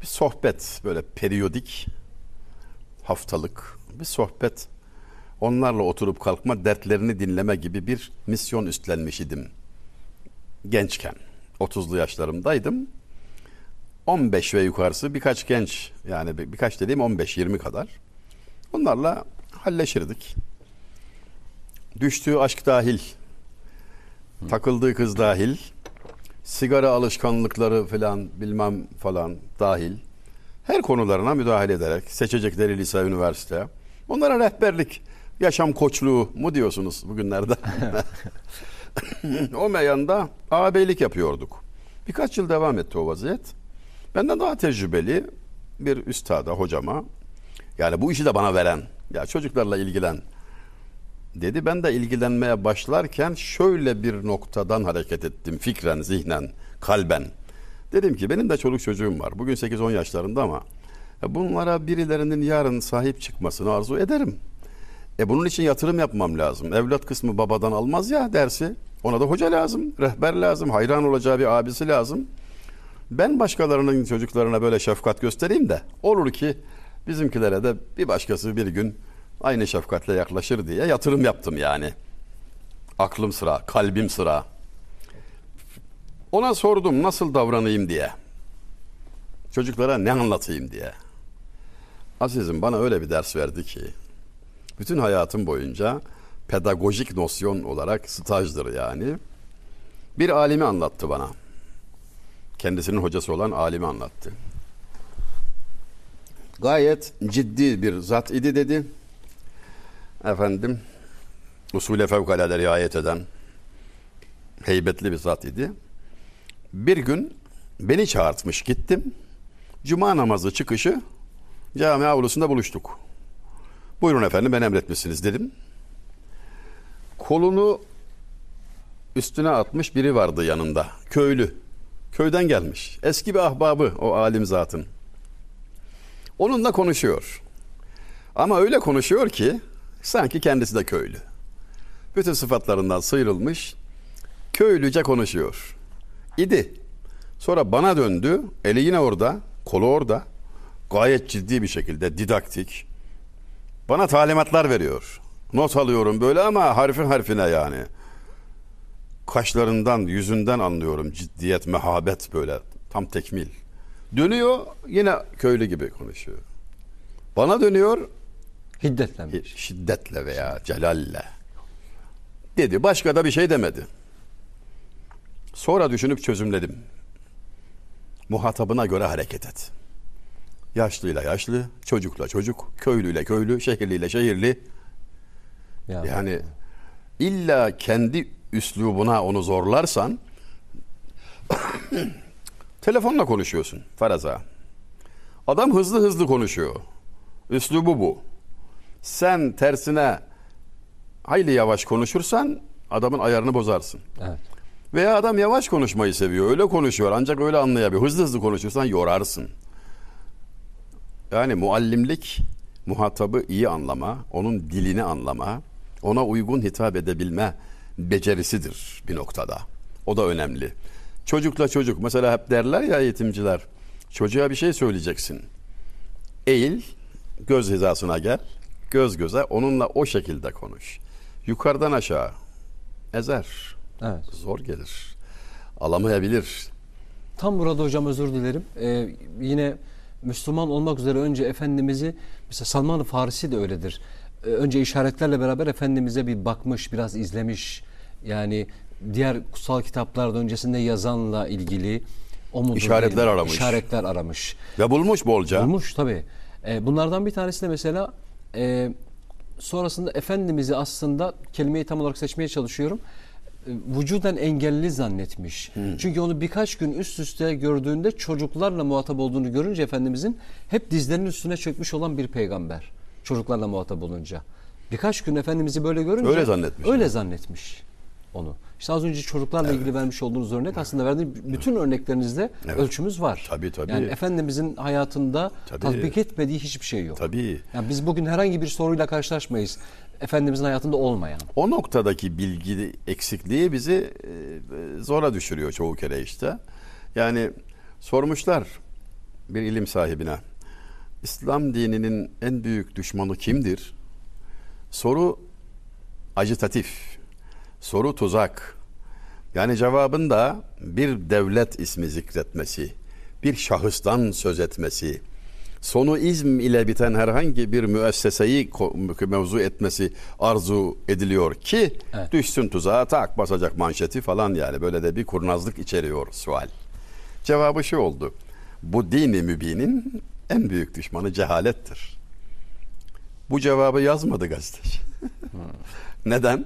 bir sohbet böyle periyodik haftalık bir sohbet onlarla oturup kalkma dertlerini dinleme gibi bir misyon üstlenmiş idim gençken 30'lu yaşlarımdaydım 15 ve yukarısı birkaç genç yani bir- birkaç dediğim 15-20 kadar onlarla halleşirdik düştüğü aşk dahil takıldığı kız dahil sigara alışkanlıkları falan bilmem falan dahil her konularına müdahale ederek seçecekleri lise, üniversite onlara rehberlik, yaşam koçluğu mu diyorsunuz bugünlerde? o meyanda ağabeylik yapıyorduk. Birkaç yıl devam etti o vaziyet. Benden daha tecrübeli bir üstada, hocama yani bu işi de bana veren, ya çocuklarla ilgilen dedi. Ben de ilgilenmeye başlarken şöyle bir noktadan hareket ettim fikren, zihnen, kalben. Dedim ki benim de çoluk çocuğum var. Bugün 8-10 yaşlarında ama bunlara birilerinin yarın sahip çıkmasını arzu ederim. E bunun için yatırım yapmam lazım. Evlat kısmı babadan almaz ya dersi. Ona da hoca lazım, rehber lazım, hayran olacağı bir abisi lazım. Ben başkalarının çocuklarına böyle şefkat göstereyim de olur ki bizimkilere de bir başkası bir gün aynı şefkatle yaklaşır diye yatırım yaptım yani. Aklım sıra, kalbim sıra. Ona sordum nasıl davranayım diye. Çocuklara ne anlatayım diye. Azizim bana öyle bir ders verdi ki bütün hayatım boyunca pedagojik nosyon olarak stajdır yani. Bir alimi anlattı bana. Kendisinin hocası olan alimi anlattı. Gayet ciddi bir zat idi dedi. Efendim usule fevkalade riayet eden heybetli bir zat idi. Bir gün beni çağırtmış gittim. Cuma namazı çıkışı cami avlusunda buluştuk. Buyurun efendim ben emretmişsiniz dedim. Kolunu üstüne atmış biri vardı yanında. Köylü. Köyden gelmiş. Eski bir ahbabı o alim zatın. Onunla konuşuyor. Ama öyle konuşuyor ki sanki kendisi de köylü. Bütün sıfatlarından sıyrılmış. Köylüce konuşuyor. İdi. Sonra bana döndü. Eli yine orada. Kolu orada. Gayet ciddi bir şekilde didaktik. Bana talimatlar veriyor. Not alıyorum böyle ama harfin harfine yani. Kaşlarından, yüzünden anlıyorum ciddiyet, mehabet böyle tam tekmil. Dönüyor yine köylü gibi konuşuyor. Bana dönüyor Hiddetlenmiş. şiddetle veya celalle. Dedi. Başka da bir şey demedi. Sonra düşünüp çözümledim. Muhatabına göre hareket et. Yaşlıyla yaşlı, çocukla çocuk, köylüyle köylü, şehirliyle şehirli. Yani, Yani illa kendi üslubuna onu zorlarsan telefonla konuşuyorsun faraza. Adam hızlı hızlı konuşuyor. Üslubu bu. Sen tersine hayli yavaş konuşursan adamın ayarını bozarsın. evet. Veya adam yavaş konuşmayı seviyor. Öyle konuşuyor ancak öyle anlayabiliyor. Hızlı hızlı konuşursan yorarsın. Yani muallimlik muhatabı iyi anlama, onun dilini anlama, ona uygun hitap edebilme becerisidir bir noktada. O da önemli. Çocukla çocuk mesela hep derler ya eğitimciler. Çocuğa bir şey söyleyeceksin. Eğil, göz hizasına gel. Göz göze onunla o şekilde konuş. Yukarıdan aşağı ezer. Evet. Zor gelir. Alamayabilir. Tam burada hocam özür dilerim. Ee, yine Müslüman olmak üzere önce Efendimiz'i mesela Salman-ı Farisi de öyledir. Ee, önce işaretlerle beraber Efendimiz'e bir bakmış, biraz izlemiş. Yani diğer kutsal kitaplarda öncesinde yazanla ilgili o mudur İşaretler değil aramış. İşaretler aramış. Ve bulmuş bolca. Bulmuş tabii. Ee, bunlardan bir tanesi de mesela e, sonrasında Efendimiz'i aslında kelimeyi tam olarak seçmeye çalışıyorum. E, vücuden engelli zannetmiş. Çünkü onu birkaç gün üst üste gördüğünde çocuklarla muhatap olduğunu görünce Efendimizin hep dizlerinin üstüne çökmüş olan bir peygamber. Çocuklarla muhatap olunca. Birkaç gün Efendimiz'i böyle görünce Öyle zannetmiş. Öyle zannetmiş onu. İşte az önce çocuklarla ilgili vermiş olduğunuz örnek aslında verdiğim bütün örneklerinizde ölçümüz var. Tabii, tabii. Yani Efendimizin hayatında Tabii. tatbik etmediği hiçbir şey yok. Tabii. Yani biz bugün herhangi bir soruyla karşılaşmayız. Efendimizin hayatında olmayan. O noktadaki bilgi eksikliği bizi e, zora düşürüyor çoğu kere işte. Yani sormuşlar bir ilim sahibine. İslam dininin en büyük düşmanı kimdir? Soru acitatif. Soru tuzak. Yani cevabında bir devlet ismi zikretmesi, bir şahıstan söz etmesi, sonu izm ile biten herhangi bir müesseseyi mevzu etmesi arzu ediliyor ki Evet. düşsün tuzağa tak basacak manşeti falan yani böyle de bir kurnazlık içeriyor sual. Cevabı şu oldu. Bu dini mübinin en büyük düşmanı cehalettir. Bu cevabı yazmadı gazeteci. Neden?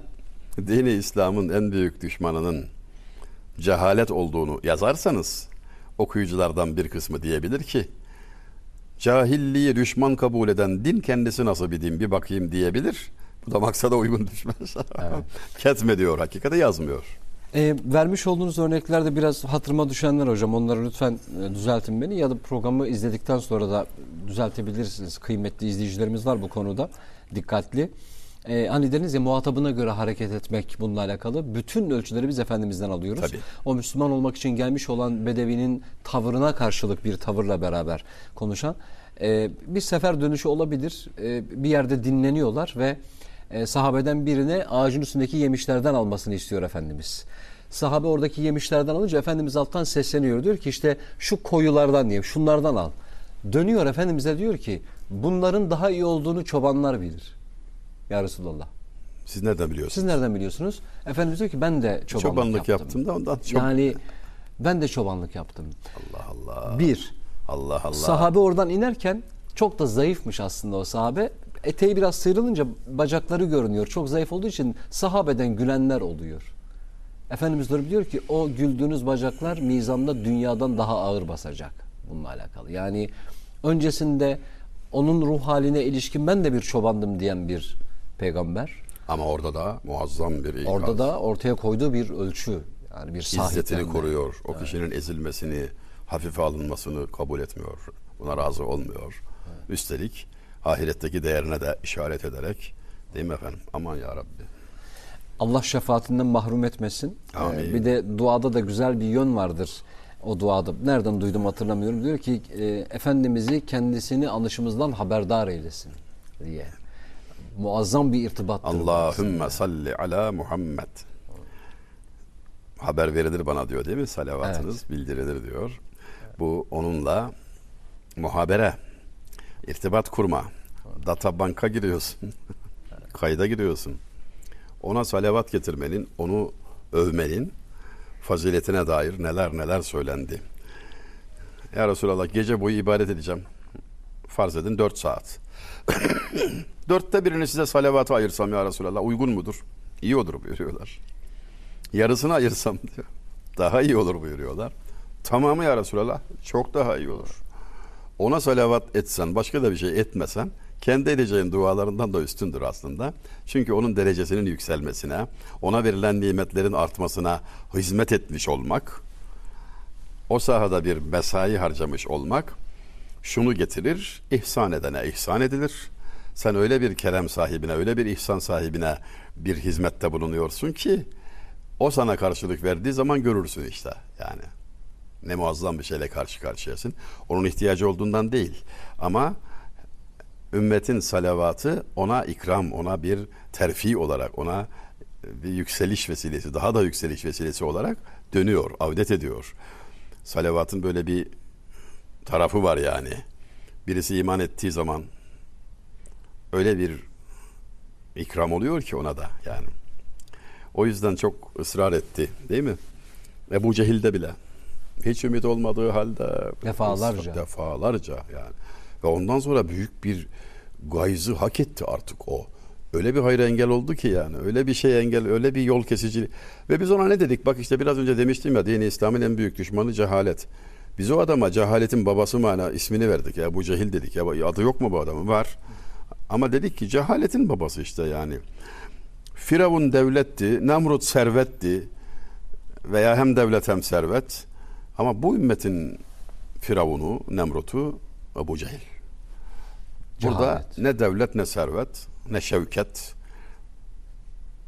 Dini İslam'ın en büyük düşmanının cehalet olduğunu yazarsanız okuyuculardan bir kısmı diyebilir ki cahilliği düşman kabul eden din kendisi nasıl bir din bir bakayım diyebilir. Bu da maksada uygun düşmez. Ketme diyor hakikate yazmıyor. E, vermiş olduğunuz örneklerde biraz hatırıma düşenler hocam. Onları lütfen e, düzeltin beni ya da programı izledikten sonra da düzeltebilirsiniz. Kıymetli izleyicilerimiz var bu konuda. Dikkatli. E, hani dediniz ya muhatabına göre hareket etmek bununla alakalı. Bütün ölçüleri biz Efendimiz'den alıyoruz. Tabii. O Müslüman olmak için gelmiş olan Bedevi'nin tavırına karşılık bir tavırla beraber konuşan. E, bir sefer dönüşü olabilir. E, bir yerde dinleniyorlar ve e, sahabeden birine ağacın üstündeki yemişlerden almasını istiyor Efendimiz. Sahabe oradaki yemişlerden alınca Efendimiz alttan sesleniyor. Diyor ki işte şu koyulardan diye şunlardan al. Dönüyor Efendimiz'e diyor ki bunların daha iyi olduğunu çobanlar bilir. Ya Resulallah. Siz nereden biliyorsunuz? Siz nereden biliyorsunuz? Efendimiz diyor ki ben de çobanlık, Çobanlık yaptım. yaptım da ondan çok. Yani ben de çobanlık yaptım. Allah Allah. Bir, Allah Allah. sahabe oradan inerken çok da zayıfmış aslında o sahabe. Eteği biraz sıyrılınca bacakları görünüyor. Çok zayıf olduğu için sahabeden gülenler oluyor. Efendimiz diyor ki o güldüğünüz bacaklar mizanda dünyadan daha ağır basacak bununla alakalı. Yani öncesinde onun ruh haline ilişkin ben de bir çobandım diyen bir peygamber. Ama orada da muazzam bir ikaz. Orada da ortaya koyduğu bir ölçü. Yani bir İzzetini koruyor. O kişinin ezilmesini, hafife alınmasını kabul etmiyor. Buna razı olmuyor. Üstelik ahiretteki değerine de işaret ederek değil mi efendim? Aman ya Rabbi. Allah şefaatinden mahrum etmesin. Amin. Ee, bir de duada da güzel bir yön vardır. O duada nereden duydum hatırlamıyorum. Diyor ki e, Efendimiz'i kendisini anışımızdan haberdar eylesin diye. Muazzam bir irtibattır. Allahümme salli ala Muhammed. Haber verilir bana diyor değil mi? Salavatınız bildirilir diyor. Bu onunla muhabere, irtibat kurma. Data banka giriyorsun. Kayda giriyorsun. Ona salavat getirmenin, onu övmenin faziletine dair neler neler söylendi. Ya Resulallah gece boyu ibadet edeceğim. Farz edin 4 saat. Dörtte birini size salavata ayırsam ya Resulallah uygun mudur? İyi olur buyuruyorlar. Yarısını ayırsam diyor. Daha iyi olur buyuruyorlar. Tamamı ya Resulallah çok daha iyi olur. Ona salavat etsen başka da bir şey etmesen kendi edeceğin dualarından da üstündür aslında. Çünkü onun derecesinin yükselmesine, ona verilen nimetlerin artmasına hizmet etmiş olmak, o sahada bir mesai harcamış olmak şunu getirir, ihsan edene ihsan edilir. Sen öyle bir kerem sahibine, öyle bir ihsan sahibine bir hizmette bulunuyorsun ki o sana karşılık verdiği zaman görürsün işte yani. Ne muazzam bir şeyle karşı karşıyasın. Onun ihtiyacı olduğundan değil ama ümmetin salavatı ona ikram, ona bir terfi olarak, ona bir yükseliş vesilesi, daha da yükseliş vesilesi olarak dönüyor, avdet ediyor. Salavatın böyle bir tarafı var yani. Birisi iman ettiği zaman öyle bir ikram oluyor ki ona da yani. O yüzden çok ısrar etti değil mi? Ebu Cehil'de bile. Hiç ümit olmadığı halde Defalarca. defalarca yani. Ve ondan sonra büyük bir gayzı hak etti artık o. Öyle bir hayra engel oldu ki yani. Öyle bir şey engel, öyle bir yol kesici. Ve biz ona ne dedik? Bak işte biraz önce demiştim ya dini İslam'ın en büyük düşmanı cehalet. Biz o adama cehaletin babası mana ismini verdik ya bu cehil dedik ya adı yok mu bu adamın var ama dedik ki cehaletin babası işte yani Firavun devletti Nemrut servetti veya hem devlet hem servet ama bu ümmetin Firavunu Nemrut'u Ebu Cehil burada Cehalet. ne devlet ne servet ne şevket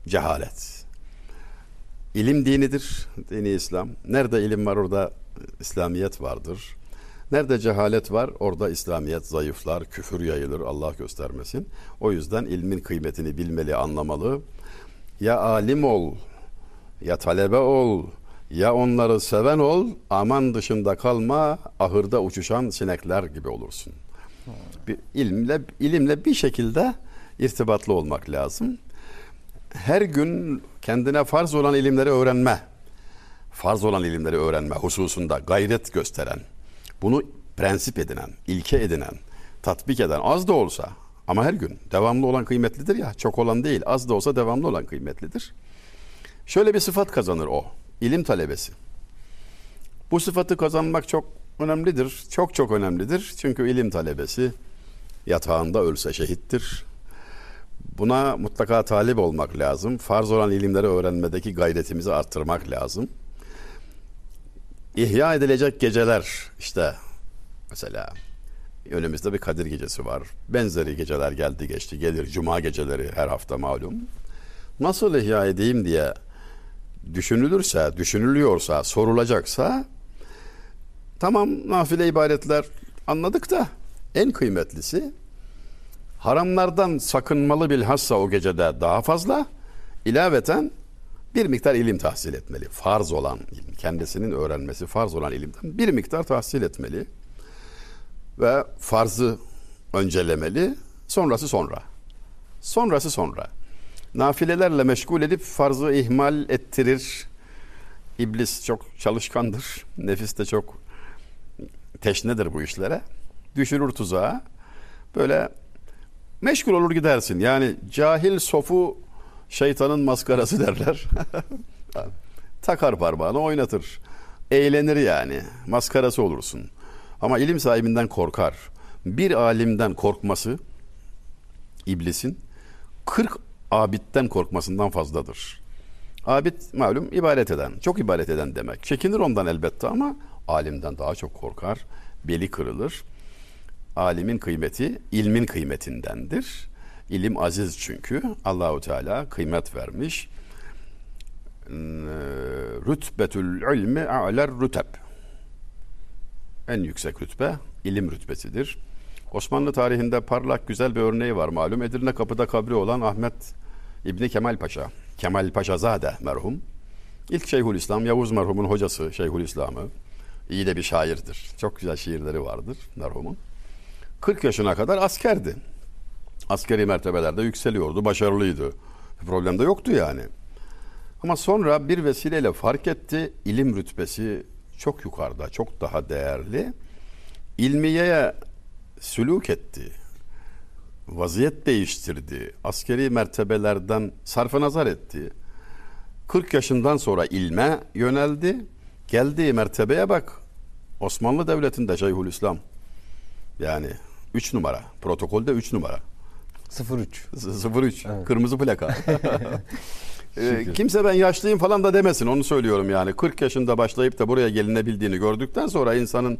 cehalet İlim dinidir, dini İslam. Nerede ilim var orada İslamiyet vardır. Nerede cehalet var orada İslamiyet zayıflar, küfür yayılır Allah göstermesin. O yüzden ilmin kıymetini bilmeli, anlamalı. Ya alim ol, ya talebe ol, ya onları seven ol, aman dışında kalma, ahırda uçuşan sinekler gibi olursun. Bir ilimle, ilimle bir şekilde irtibatlı olmak lazım her gün kendine farz olan ilimleri öğrenme, farz olan ilimleri öğrenme hususunda gayret gösteren, bunu prensip edinen, ilke edinen, tatbik eden az da olsa ama her gün devamlı olan kıymetlidir ya, çok olan değil, az da olsa devamlı olan kıymetlidir. Şöyle bir sıfat kazanır o. ilim talebesi. Bu sıfatı kazanmak çok önemlidir. Çok çok önemlidir. Çünkü ilim talebesi yatağında ölse şehittir. Buna mutlaka talip olmak lazım. Farz olan ilimleri öğrenmedeki gayretimizi arttırmak lazım. İhya edilecek geceler işte mesela önümüzde bir Kadir gecesi var. Benzeri geceler geldi geçti gelir. Cuma geceleri her hafta malum. Nasıl ihya edeyim diye düşünülürse, düşünülüyorsa, sorulacaksa tamam nafile ibadetler anladık da en kıymetlisi haramlardan sakınmalı bilhassa o gecede daha fazla ilaveten bir miktar ilim tahsil etmeli. Farz olan, kendisinin öğrenmesi farz olan ilimden bir miktar tahsil etmeli. Ve farzı öncelemeli, sonrası sonra. Sonrası sonra. Nafilelerle meşgul edip farzı ihmal ettirir. İblis çok çalışkandır. Nefis de çok teşnedir bu işlere. Düşürür tuzağa. Böyle meşgul olur gidersin. Yani cahil sofu şeytanın maskarası derler. Takar parmağını oynatır. Eğlenir yani. Maskarası olursun. Ama ilim sahibinden korkar. Bir alimden korkması iblisin 40 abitten korkmasından fazladır. Abid malum ibadet eden, çok ibadet eden demek. Çekinir ondan elbette ama alimden daha çok korkar. Beli kırılır. Alimin kıymeti ilmin kıymetindendir. İlim aziz çünkü. Allahu Teala kıymet vermiş. Rütbetül ilmi a'ler rüteb. En yüksek rütbe ilim rütbesidir. Osmanlı tarihinde parlak güzel bir örneği var malum. Edirne kapıda kabri olan Ahmet İbni Kemal Paşa. Kemal Paşazade merhum. İlk Şeyhülislam Yavuz merhumun hocası Şeyhülislam'ı. İyi de bir şairdir. Çok güzel şiirleri vardır merhumun. 40 yaşına kadar askerdi. Askeri mertebelerde yükseliyordu, başarılıydı. Bir problem de yoktu yani. Ama sonra bir vesileyle fark etti ilim rütbesi çok yukarıda, çok daha değerli. İlmiyeye sülük etti. Vaziyet değiştirdi. Askeri mertebelerden sarfı nazar etti. 40 yaşından sonra ilme yöneldi. Geldiği mertebeye bak. Osmanlı Devleti'nde Şeyhülislam. Yani 3 numara. Protokolde 3 numara. 03. 03. Evet. Kırmızı plaka. ee, kimse ben yaşlıyım falan da demesin. Onu söylüyorum yani. 40 yaşında başlayıp da buraya gelinebildiğini gördükten sonra insanın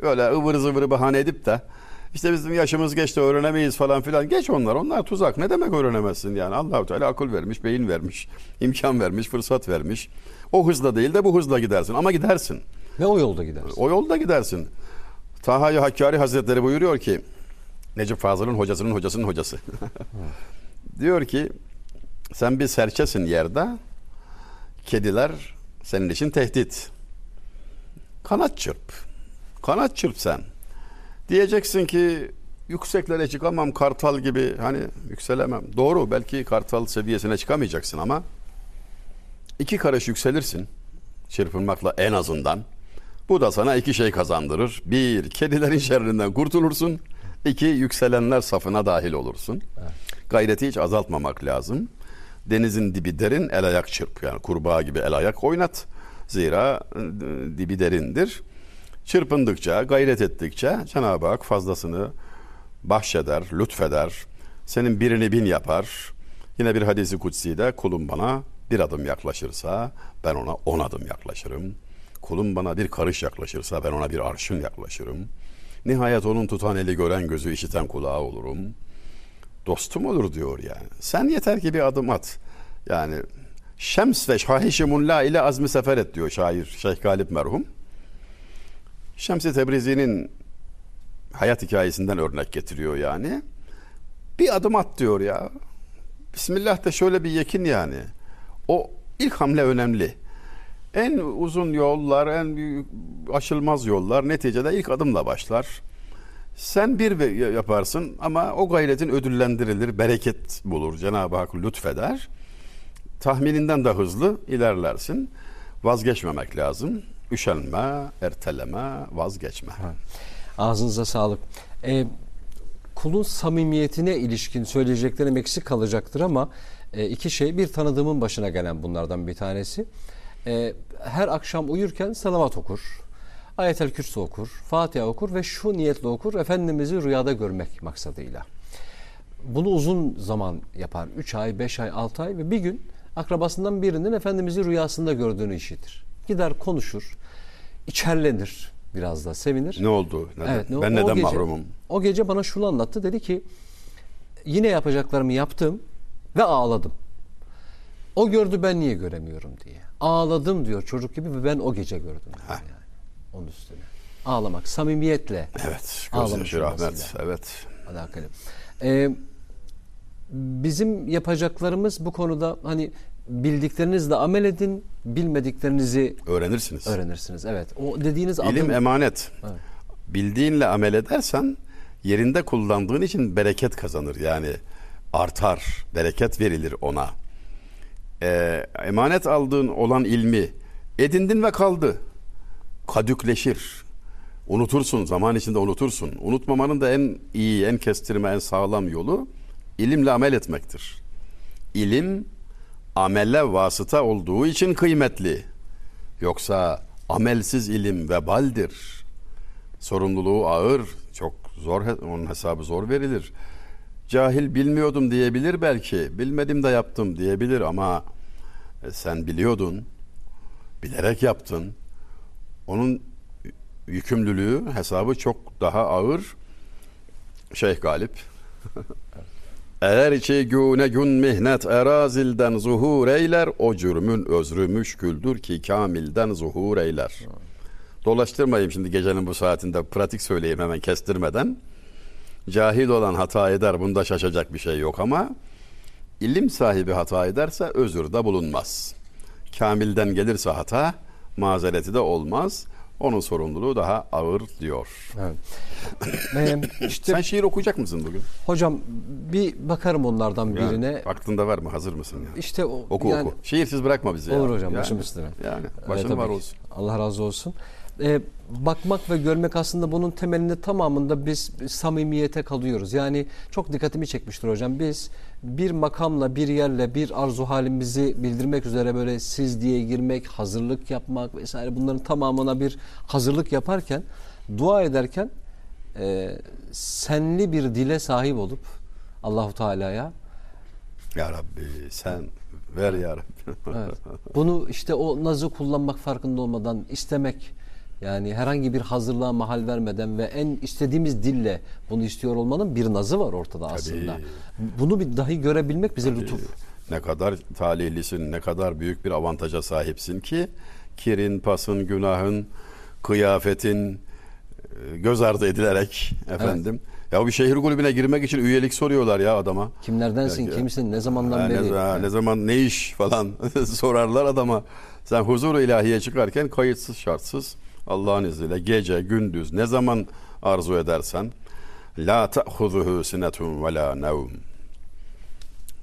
öyle ıvır zıvır bahane edip de işte bizim yaşımız geçti öğrenemeyiz falan filan. Geç onlar. Onlar tuzak. Ne demek öğrenemezsin yani? Allahu Teala akıl vermiş, beyin vermiş, imkan vermiş, fırsat vermiş. O hızla değil de bu hızla gidersin. Ama gidersin. Ne o yolda gidersin? O yolda gidersin. Taha Hakkari Hazretleri buyuruyor ki Necip Fazıl'ın hocasının hocasının hocası. Diyor ki sen bir serçesin yerde. Kediler senin için tehdit. Kanat çırp. Kanat çırp sen. Diyeceksin ki yükseklere çıkamam kartal gibi hani yükselemem. Doğru belki kartal seviyesine çıkamayacaksın ama iki karış yükselirsin çırpınmakla en azından. Bu da sana iki şey kazandırır. Bir, kedilerin şerrinden kurtulursun. İki, yükselenler safına dahil olursun. Evet. Gayreti hiç azaltmamak lazım. Denizin dibi derin, el ayak çırp. Yani kurbağa gibi el ayak oynat. Zira e, dibi derindir. Çırpındıkça, gayret ettikçe Cenab-ı Hak fazlasını bahşeder, lütfeder. Senin birini bin yapar. Yine bir hadisi kutsi de kulum bana bir adım yaklaşırsa ben ona on adım yaklaşırım. Kulum bana bir karış yaklaşırsa ben ona bir arşın yaklaşırım. Nihayet onun tutan eli gören gözü işiten kulağı olurum. Dostum olur diyor yani. Sen yeter ki bir adım at. Yani Şems ve Şahişimulla ile azmi sefer et diyor şair Şeyh Galip merhum. Şems-i Tebrizi'nin hayat hikayesinden örnek getiriyor yani. Bir adım at diyor ya. Bismillah da şöyle bir yekin yani. O ilk hamle önemli. En uzun yollar, en büyük aşılmaz yollar neticede ilk adımla başlar. Sen bir yaparsın ama o gayretin ödüllendirilir, bereket bulur. Cenab-ı Hak lütfeder. Tahmininden de hızlı ilerlersin. Vazgeçmemek lazım. Üşenme, erteleme, vazgeçme. Ağzınıza sağlık. Ee, kulun samimiyetine ilişkin söyleyeceklerim eksik kalacaktır ama e, iki şey bir tanıdığımın başına gelen bunlardan bir tanesi. e, her akşam uyurken salavat okur. Ayetel Kürsi okur, Fatiha okur ve şu niyetle okur. Efendimiz'i rüyada görmek maksadıyla. Bunu uzun zaman yapar. 3 ay, 5 ay, 6 ay ve bir gün akrabasından birinin Efendimiz'i rüyasında gördüğünü işitir. Gider konuşur, içerlenir biraz da sevinir. Ne oldu? Neden? Evet, ne- ben neden gece- mahrumum? O gece bana şunu anlattı. Dedi ki yine yapacaklarımı yaptım ve ağladım. O gördü ben niye göremiyorum diye. Ağladım diyor çocuk gibi ve ben o gece gördüm. Yani. Onun üstüne. Ağlamak samimiyetle. Evet. Gözyaşı rahmet. Evet. alakalı. Ee, bizim yapacaklarımız bu konuda hani bildiklerinizle amel edin, bilmediklerinizi Öğrenirsiniz. öğrenirsiniz. Evet. O dediğiniz İlim adım emanet. Evet. Bildiğinle amel edersen yerinde kullandığın için bereket kazanır. Yani artar, bereket verilir ona. Ee, emanet aldığın olan ilmi edindin ve kaldı. Kadükleşir. Unutursun, zaman içinde unutursun. Unutmamanın da en iyi, en kestirme, en sağlam yolu ilimle amel etmektir. İlim amelle vasıta olduğu için kıymetli. Yoksa amelsiz ilim vebaldir. Sorumluluğu ağır, çok zor, onun hesabı zor verilir. Cahil bilmiyordum diyebilir belki, bilmedim de yaptım diyebilir ama e, sen biliyordun, bilerek yaptın. Onun yükümlülüğü, hesabı çok daha ağır. Şeyh Galip. Eğer içi güne gün mihnet erazilden zuhur eyler, o cürmün özrü müşküldür ki kamilden zuhur eyler. Dolaştırmayayım şimdi gecenin bu saatinde pratik söyleyeyim hemen kestirmeden. Cahil olan hata eder bunda şaşacak bir şey yok ama ilim sahibi hata ederse özür de bulunmaz. Kamilden gelirse hata mazereti de olmaz. Onun sorumluluğu daha ağır diyor. Evet. Ee, işte Sen şiir okuyacak mısın bugün? hocam bir bakarım onlardan Yani birine. Aklında var mı? Hazır mısın? Yani? İşte o, Oku yani, oku. Şiirsiz bırakma bizi ya. Olur hocam Yani, başım üstüne. Yani Evet, başın tabii var olsun. Allah razı olsun. Ee, bakmak ve görmek aslında bunun temelinde tamamında biz samimiyete kalıyoruz. Yani çok dikkatimi çekmiştir hocam. Biz bir makamla, bir yerle, bir arzu halimizi bildirmek üzere böyle siz diye girmek, hazırlık yapmak vesaire bunların tamamına bir hazırlık yaparken, dua ederken e, senli bir dile sahip olup Allahu Teala'ya Ya Rabbi sen ver ya Rabbi. Evet. Bunu işte o nazı kullanmak farkında olmadan istemek yani herhangi bir hazırlığa mahal vermeden ve en istediğimiz dille bunu istiyor olmanın bir nazı var ortada aslında. Bunu bir dahi görebilmek bize lütuf. ne kadar talihlisin, ne kadar büyük bir avantaja sahipsin ki kirin, pasın, günahın, kıyafetin e, göz ardı edilerek efendim. Ya bir şehir kulübüne girmek için üyelik soruyorlar ya adama. Kimlerdensin, Ya- kimsin, ne zamandan Ha, beri? ne, ha, ne zaman ne iş falan sorarlar adama. Sen huzur ilahiye çıkarken kayıtsız şartsız Allah'ın izniyle gece gündüz ne zaman arzu edersen la ta'khuzuhu sinetun ve la nevm.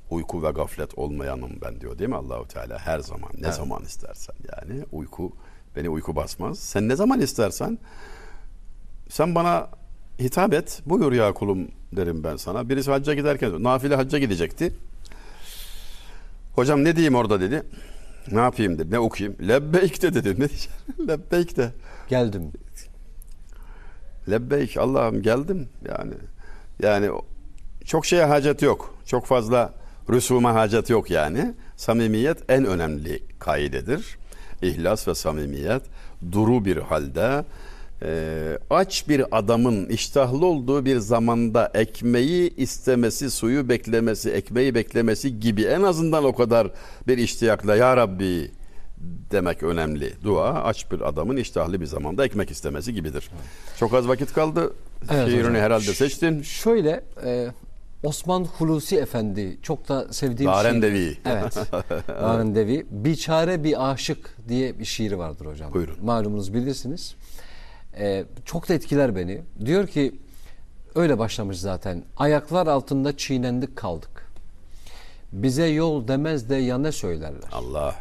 Uyku ve gaflet olmayanım ben diyor değil mi Allahu Teala her zaman ne zaman istersen yani uyku beni uyku basmaz. Sen ne zaman istersen sen bana hitap et buyur ya kulum derim ben sana. Birisi hacca giderken nafile hacca gidecekti. Hocam ne diyeyim orada dedi. Ne yapayım dedi. Ne okuyayım? Lebbeyk de dedim. Ne? Lebbeyk de. Geldim. Lebbeyk Allah'ım geldim yani. Yani çok şeye hacet yok. Çok fazla rüsuma hacet yok yani. Samimiyet en önemli kaidedir. İhlas ve samimiyet duru bir halde e, aç bir adamın iştahlı olduğu bir zamanda ekmeği istemesi, suyu beklemesi, ekmeği beklemesi gibi en azından o kadar bir iştiyakla ya Rabbi demek önemli. Dua aç bir adamın iştahlı bir zamanda ekmek istemesi gibidir. Çok az vakit kaldı. Evet Şiirini hocam. herhalde seçtin. Şöyle e, Osman Hulusi Efendi çok da sevdiğim Darendevi. şiir. Evet. Darendevi. Biçare bir aşık diye bir şiiri vardır hocam. Buyurun. Malumunuz bilirsiniz. E, çok da etkiler beni. Diyor ki öyle başlamış zaten. Ayaklar altında çiğnendik kaldık. Bize yol demez de ya ne söylerler. Allah.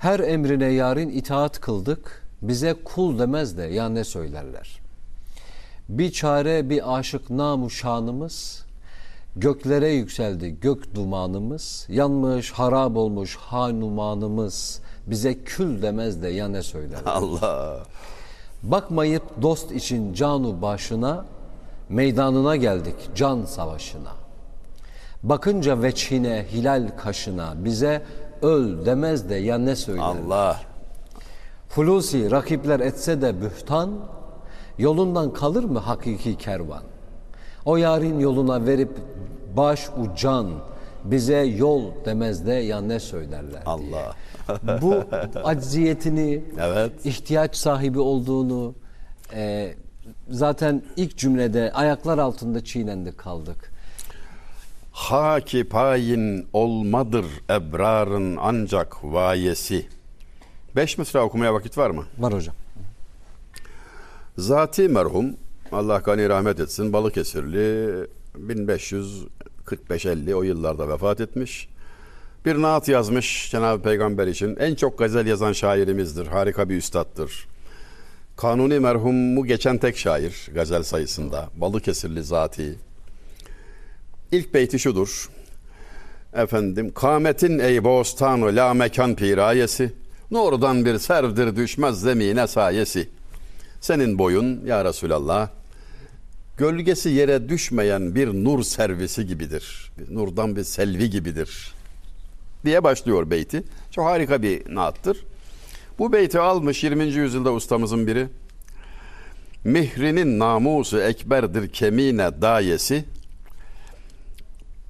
Her emrine yarın itaat kıldık. Bize kul demez de ya ne söylerler. Bir çare bir aşık namu şanımız. Göklere yükseldi gök dumanımız. Yanmış harap olmuş hanumanımız. bize kül demez de ya ne söyler. Allah. Bakmayıp dost için canu başına, meydanına geldik can savaşına. Bakınca veçhine, hilal kaşına, bize öl demez de ya ne söyler. Allah. Hulusi rakipler etse de bühtan, yolundan kalır mı hakiki kervan? O yarın yoluna verip baş ucan, bize yol demez de ya ne söylerler diye. Allah. Bu acziyetini, Evet. ihtiyaç sahibi olduğunu, e, zaten ilk cümlede ayaklar altında çiğnendik kaldık. Haki payin olmadır ebrarın ancak vayesi. Beş mısra okumaya vakit var mı? Var hocam. Zati merhum Allah gani rahmet etsin Balıkesirli 1545-50 o yıllarda vefat etmiş. Bir naat yazmış Cenab-ı Peygamber için. En çok gazel yazan şairimizdir. Harika bir üstattır. Kanuni merhumu geçen tek şair gazel sayısında. Balıkesirli zati. İlk beyti şudur. Efendim, kametin ey bostanu la mekan pirayesi. Nurdan bir servdir düşmez zemine sayesi. Senin boyun ya Resulallah gölgesi yere düşmeyen bir nur servisi gibidir. Nurdan bir selvi gibidir. Diye başlıyor beyti. Çok harika bir naattır. Bu beyti almış 20. yüzyılda ustamızın biri. Mihrinin namusu ekberdir kemine dayesi.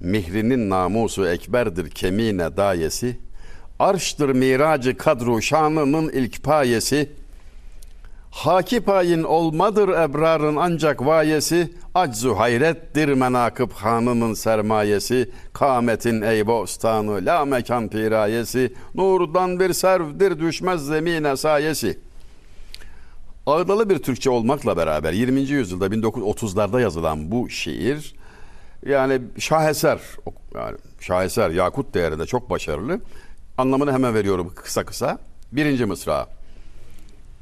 Mihrinin namusu ekberdir kemine dayesi. Arştır miracı kadru şanının ilk payesi. Haki payin olmadır ebrarın ancak vayesi, aczu hayrettir menakıb hanının sermayesi, kametin ey bostanı la mekan pirayesi, nurdan bir servdir düşmez zemine sayesi. Ağdalı bir Türkçe olmakla beraber 20. yüzyılda 1930'larda yazılan bu şiir yani şaheser yani şaheser yakut değerinde çok başarılı. Anlamını hemen veriyorum kısa kısa. Birinci mısra.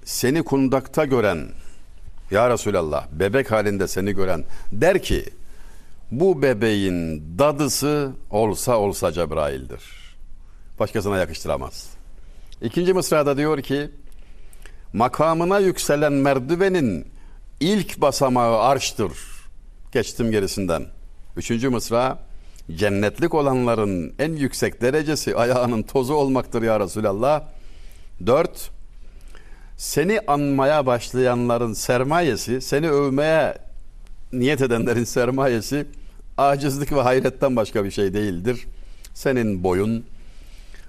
Seni kundakta gören ya Resulallah bebek halinde seni gören der ki bu bebeğin dadısı olsa olsa Cebrail'dir. Başkasına yakıştıramaz. İkinci mısrada diyor ki makamına yükselen merdivenin ilk basamağı arştır. Geçtim gerisinden. Üçüncü mısra cennetlik olanların en yüksek derecesi ayağının tozu olmaktır ya Resulallah. Dört, seni anmaya başlayanların sermayesi, seni övmeye niyet edenlerin sermayesi acizlik ve hayretten başka bir şey değildir. Senin boyun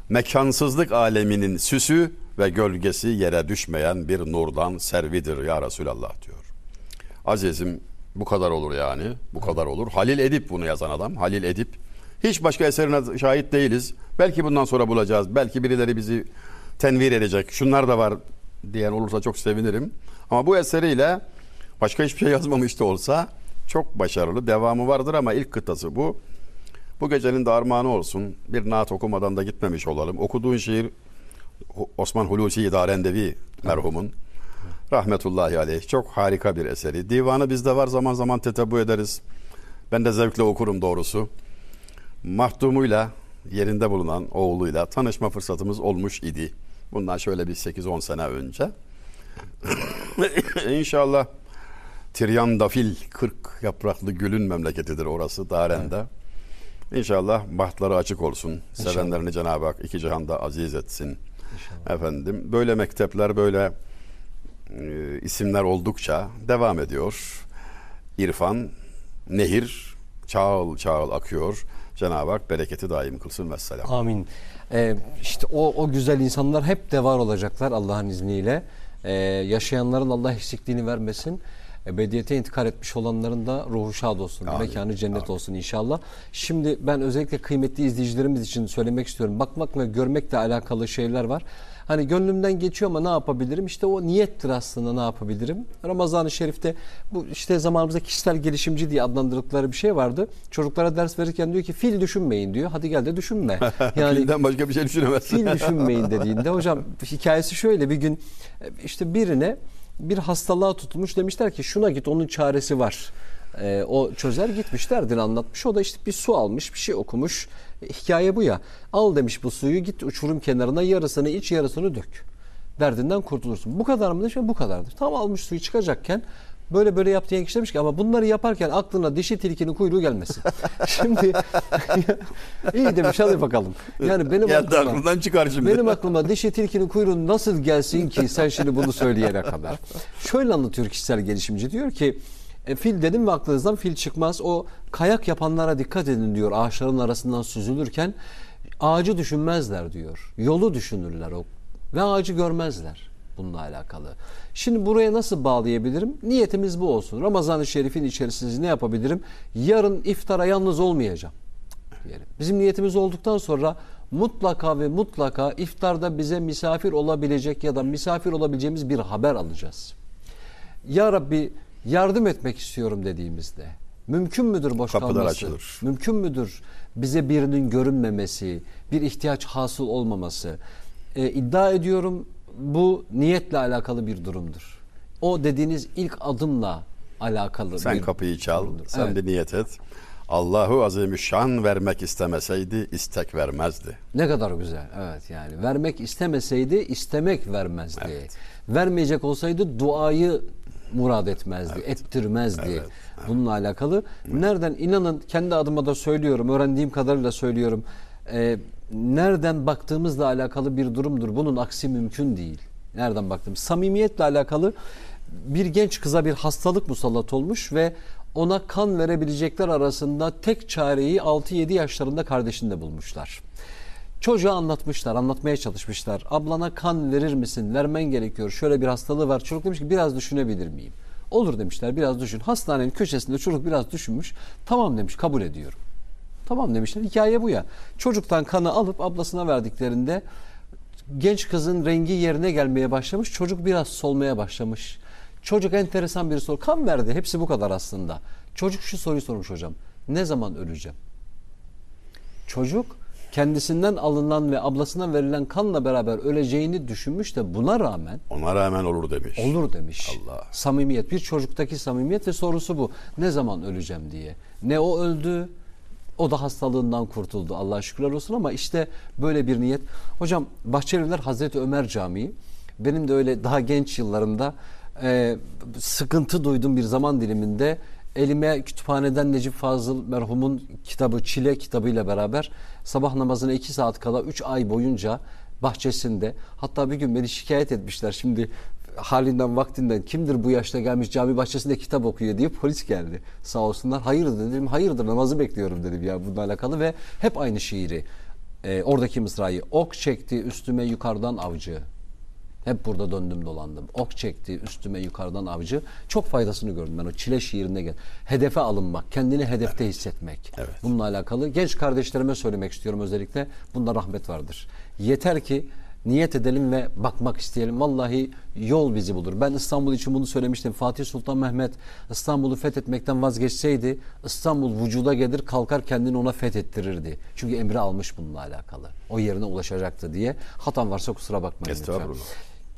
mekansızlık aleminin süsü ve gölgesi yere düşmeyen bir nurdan servidir ya Resulallah diyor. Azizim bu kadar olur yani. Bu kadar olur. Halil Edip bunu yazan adam. Halil Edip. Hiç başka eserine şahit değiliz. Belki bundan sonra bulacağız. Belki birileri bizi tenvir edecek. Şunlar da var diyen olursa çok sevinirim. Ama bu eseriyle başka hiçbir şey yazmamış da olsa çok başarılı. Devamı vardır ama ilk kıtası bu. Bu gecenin de armağanı olsun. Bir naat okumadan da gitmemiş olalım. Okuduğun şiir Osman Hulusi İdarendevi merhumun. Rahmetullahi aleyh. Çok harika bir eseri. Divanı bizde var zaman zaman tetebu ederiz. Ben de zevkle okurum doğrusu. Mahdumuyla yerinde bulunan oğluyla tanışma fırsatımız olmuş idi. Bundan şöyle bir 8-10 sene önce. İnşallah Tiryan Dafil 40 yapraklı gülün memleketidir orası Daren'de. İnşallah bahtları açık olsun. İnşallah. Sevenlerini Cenab-ı Hak iki cihanda aziz etsin. Efendim böyle mektepler böyle e, isimler oldukça devam ediyor. İrfan, nehir çağıl çağıl akıyor. Cenab-ı Hak bereketi daim kılsın vesselam. Amin. Ee, işte o, o güzel insanlar hep de var olacaklar Allah'ın izniyle. Ee, yaşayanların Allah eksikliğini vermesin. Ebediyete intikal etmiş olanların da ruhu şad olsun. Amin. Mekanı cennet olsun inşallah. Şimdi ben özellikle kıymetli izleyicilerimiz için söylemek istiyorum. Bakmak ve görmekle alakalı şeyler var. Hani gönlümden geçiyor ama ne yapabilirim? İşte o niyettir aslında ne yapabilirim? Ramazan-ı Şerif'te bu işte zamanımızda kişisel gelişimci diye adlandırdıkları bir şey vardı. Çocuklara ders verirken diyor ki fil düşünmeyin diyor. Hadi gel de düşünme. Yani Filden başka bir şey düşünemezsin. fil düşünmeyin dediğinde hocam hikayesi şöyle bir gün işte birine bir hastalığa tutulmuş demişler ki şuna git onun çaresi var. E, o çözer gitmiş derdini anlatmış. O da işte bir su almış bir şey okumuş. Hikaye bu ya. Al demiş bu suyu git uçurum kenarına yarısını iç yarısını dök. Derdinden kurtulursun. Bu kadar mı demiş bu kadardır. Tam almış suyu çıkacakken böyle böyle yap diyen kişi demiş ki ama bunları yaparken aklına dişi tilkinin kuyruğu gelmesin. Şimdi iyi demiş hadi bakalım. Yani benim Geldi aklıma, aklından çıkar şimdi. benim aklıma dişi tilkinin kuyruğu nasıl gelsin ki sen şimdi bunu söyleyene kadar. Şöyle anlatıyor kişisel gelişimci diyor ki e, fil dedim ve aklınızdan fil çıkmaz. O kayak yapanlara dikkat edin diyor ağaçların arasından süzülürken ağacı düşünmezler diyor. Yolu düşünürler o ve ağacı görmezler bununla alakalı. Şimdi buraya nasıl bağlayabilirim? Niyetimiz bu olsun. Ramazan-ı Şerif'in içerisinde ne yapabilirim? Yarın iftara yalnız olmayacağım diyelim. Bizim niyetimiz olduktan sonra mutlaka ve mutlaka iftarda bize misafir olabilecek ya da misafir olabileceğimiz bir haber alacağız. Ya Rabbi yardım etmek istiyorum dediğimizde mümkün müdür boş Kapılar kalması? açılır. Mümkün müdür bize birinin görünmemesi, bir ihtiyaç hasıl olmaması? E, iddia ediyorum bu niyetle alakalı bir durumdur. O dediğiniz ilk adımla alakalı Sen bir kapıyı çal, durumdur. sen Evet. bir niyet et. Allahu Azimüşşan vermek istemeseydi istek vermezdi. Ne kadar güzel. Evet yani vermek istemeseydi istemek vermezdi. Vermeyecek olsaydı duayı murad etmezdi, ettirmezdi. Bununla alakalı. Nereden inanın kendi adıma da söylüyorum, öğrendiğim kadarıyla söylüyorum. Ee, nereden baktığımızla alakalı bir durumdur. Bunun aksi mümkün değil. Nereden baktım? Samimiyetle alakalı bir genç kıza bir hastalık musallat olmuş ve ona kan verebilecekler arasında tek çareyi 6-7 yaşlarında kardeşinde bulmuşlar. Çocuğa anlatmışlar, anlatmaya çalışmışlar. Ablana kan verir misin? Vermen gerekiyor. Şöyle bir hastalığı var. Çocuk demiş ki biraz düşünebilir miyim? Olur demişler biraz düşün. Hastanenin köşesinde çocuk biraz düşünmüş. Tamam demiş kabul ediyorum. Tamam demişler. Hikaye bu ya. Çocuktan kanı alıp ablasına verdiklerinde genç kızın rengi yerine gelmeye başlamış. Çocuk biraz solmaya başlamış. Çocuk enteresan bir soru. Kan verdi. Hepsi bu kadar aslında. Çocuk şu soruyu sormuş hocam. Ne zaman öleceğim? Çocuk kendisinden alınan ve ablasına verilen kanla beraber öleceğini düşünmüş de buna rağmen Ona rağmen olur demiş. olur demiş. Allah. Samimiyet bir çocuktaki samimiyet ve sorusu bu. Ne zaman öleceğim diye. Ne o öldü o da hastalığından kurtuldu. Allah'a şükürler olsun ama işte böyle bir niyet. Hocam Bahçelievler Hazreti Ömer Camii benim de öyle daha genç yıllarımda e, sıkıntı duyduğum bir zaman diliminde elime kütüphaneden Necip Fazıl merhumun kitabı Çile kitabıyla beraber sabah namazına iki saat kala üç ay boyunca bahçesinde hatta bir gün beni şikayet etmişler. Şimdi halinden vaktinden kimdir bu yaşta gelmiş cami bahçesinde kitap okuyor diye polis geldi. Sağ olsunlar hayırdır? dedim hayırdır namazı bekliyorum. dedim ya bununla alakalı ve hep aynı şiiri e, oradaki mısrayı ok çekti üstüme yukarıdan avcı hep burada döndüm dolandım. Ok çekti üstüme yukarıdan avcı. Çok faydasını gördüm ben o çile şiirinde gel. Hedefe alınmak, kendini hedefte hissetmek. Evet. Bununla alakalı genç kardeşlerime söylemek istiyorum özellikle. Bunda rahmet vardır. Yeter ki niyet edelim ve bakmak isteyelim. Vallahi yol bizi bulur. Ben İstanbul için bunu söylemiştim. Fatih Sultan Mehmet İstanbul'u fethetmekten vazgeçseydi İstanbul vücuda gelir kalkar kendini ona fethettirirdi. Çünkü emri almış bununla alakalı. O yerine ulaşacaktı diye. Hatam varsa kusura bakmayın lütfen.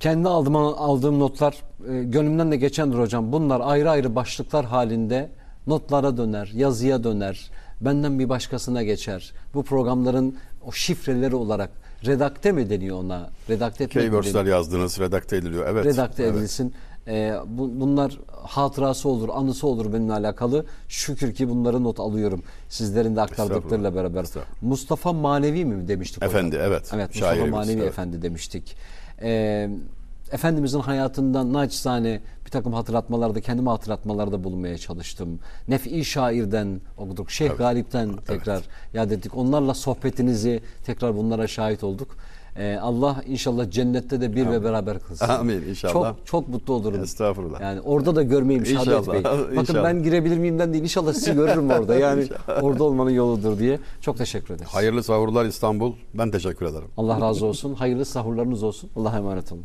Kendi aldığım, aldığım notlar e, gönlümden de geçendir hocam. Bunlar ayrı ayrı başlıklar halinde notlara döner, yazıya döner, benden bir başkasına geçer. Bu programların o şifreleri olarak redakte mi deniyor ona? Redakte etmek Keywords'ler yazdınız, redakte ediliyor. Evet. redakte evet. edilsin. Ee, bu- bunlar hatırası olur, anısı olur benimle alakalı. Şükür ki bunları not alıyorum. Sizlerin de aktardıklarıyla beraber. Mustafa Manevi mi demiştik hocam? Efendi, evet. Evet Mustafa Şairimiz, Manevi evet. Efendi demiştik. Ee, Efendimizin hayatından naçizane bir takım hatırlatmalarda, kendime hatırlatmalarda bulunmaya çalıştım. Nef'i şairden okuduk. Şeyh Galip'ten tekrar yad ettik. Onlarla sohbetinizi tekrar bunlara şahit olduk. Ee, Allah inşallah cennette de bir ve beraber kılsın. Amin, inşallah. Çok çok mutlu olurum. Estağfurullah. Yani orada da görmeyi müşahede İnşallah, etmeyi. Bakın inşallah. ben girebilir miyimden değil. İnşallah sizi görürüm orada. Yani orada olmanın yoludur diye. Çok teşekkür ederiz. Hayırlı sahurlar İstanbul. Ben teşekkür ederim. Allah razı olsun. Hayırlı sahurlarınız olsun. Allah'a emanet olun.